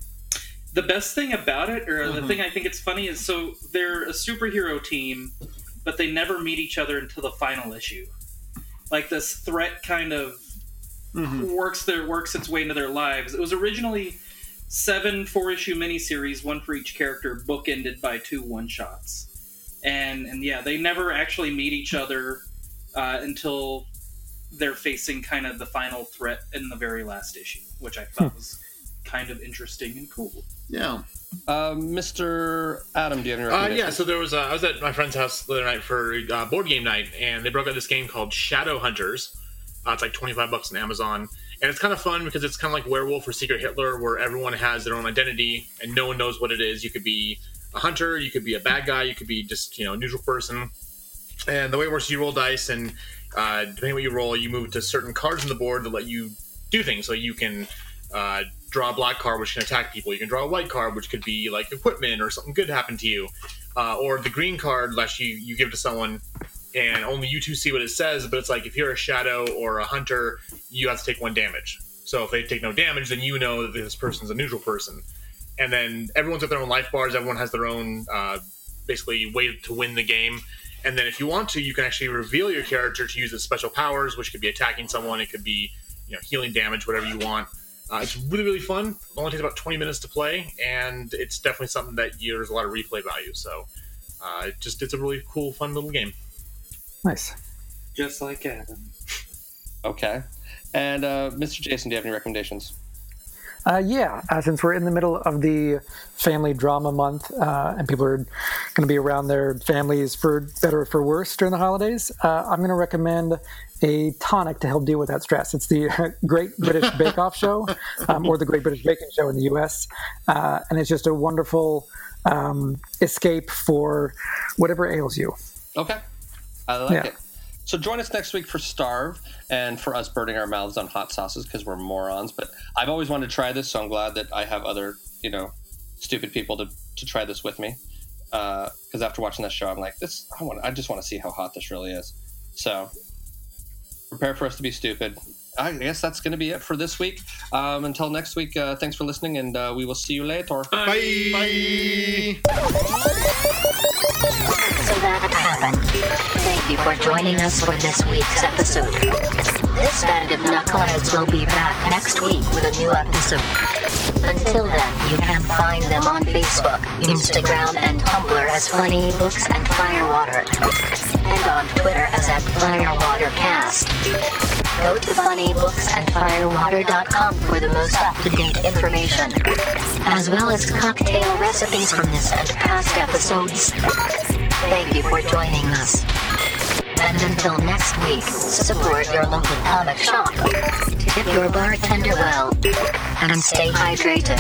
I: The best thing about it, or the
J: Mhm.
I: thing I think it's funny, is so they're a superhero team, but they never meet each other until the final issue. Like this threat kind of works their works its way into their lives. It was originally seven four issue miniseries, one for each character, bookended by two one shots. And and yeah, they never actually meet each other uh, until they're facing kind of the final threat in the very last issue, which I thought was kind of interesting and cool.
J: Yeah.
F: Uh, Mr. Adam, do you have any
M: Uh, yeah, so there was uh, I was at my friend's house the other night for uh, board game night, and they broke out this game called Shadow Hunters. Uh, it's like twenty five bucks on Amazon, and it's kind of fun because it's kind of like Werewolf or Secret Hitler, where everyone has their own identity and no one knows what it is. You could be a hunter, you could be a bad guy, you could be just you know a neutral person. And the way it works, you roll dice, and uh, depending what you roll, you move to certain cards on the board that let you do things. So you can uh, draw a black card, which can attack people. You can draw a white card, which could be like equipment or something good happen to you. Uh, or the green card lets you you give to someone, and only you two see what it says. But it's like if you're a shadow or a hunter, you have to take one damage. So if they take no damage, then you know that this person's a neutral person. And then everyone's got their own life bars. Everyone has their own uh, basically way to win the game. And then if you want to, you can actually reveal your character to use its special powers, which could be attacking someone, it could be you know healing damage, whatever you want. Uh, it's really really fun. It only takes about 20 minutes to play, and it's definitely something that you, there's a lot of replay value. So uh, it just it's a really cool, fun little game.
L: Nice.
I: Just like Adam.
F: Okay. And uh, Mr. Jason, do you have any recommendations?
L: Uh, yeah, uh, since we're in the middle of the family drama month uh, and people are going to be around their families for better or for worse during the holidays, uh, I'm going to recommend a tonic to help deal with that stress. It's the Great British Bake Off Show, um, or the Great British Baking Show in the US. Uh, and it's just a wonderful um, escape for whatever ails you.
F: Okay. I like
L: Yeah.
F: it. So join us next week for Starve and for us burning our mouths on hot sauces because we're morons. But I've always wanted to try this, so I'm glad that I have other, you know, stupid people to, to try this with me. Uh, because after watching this show, I'm like, this. I want. I just want to see how hot this really is. So prepare for us to be stupid. I guess that's going to be it for this week. Um, until next week, uh, thanks for listening, and uh, we will see you later.
J: Bye.
A: That. Thank you for joining us for this week's episode. This band of knuckleheads will be back next week with a new episode. Until then, you can find them on Facebook, Instagram, and Tumblr as Funny Books and Firewater, and on Twitter as at FirewaterCast. Go to funnybooksandfirewater.com for the most up-to-date information, as well as cocktail recipes from this and past episodes. Thank you for joining us. And until next week, support your local comic shop, tip your bartender well, and stay hydrated.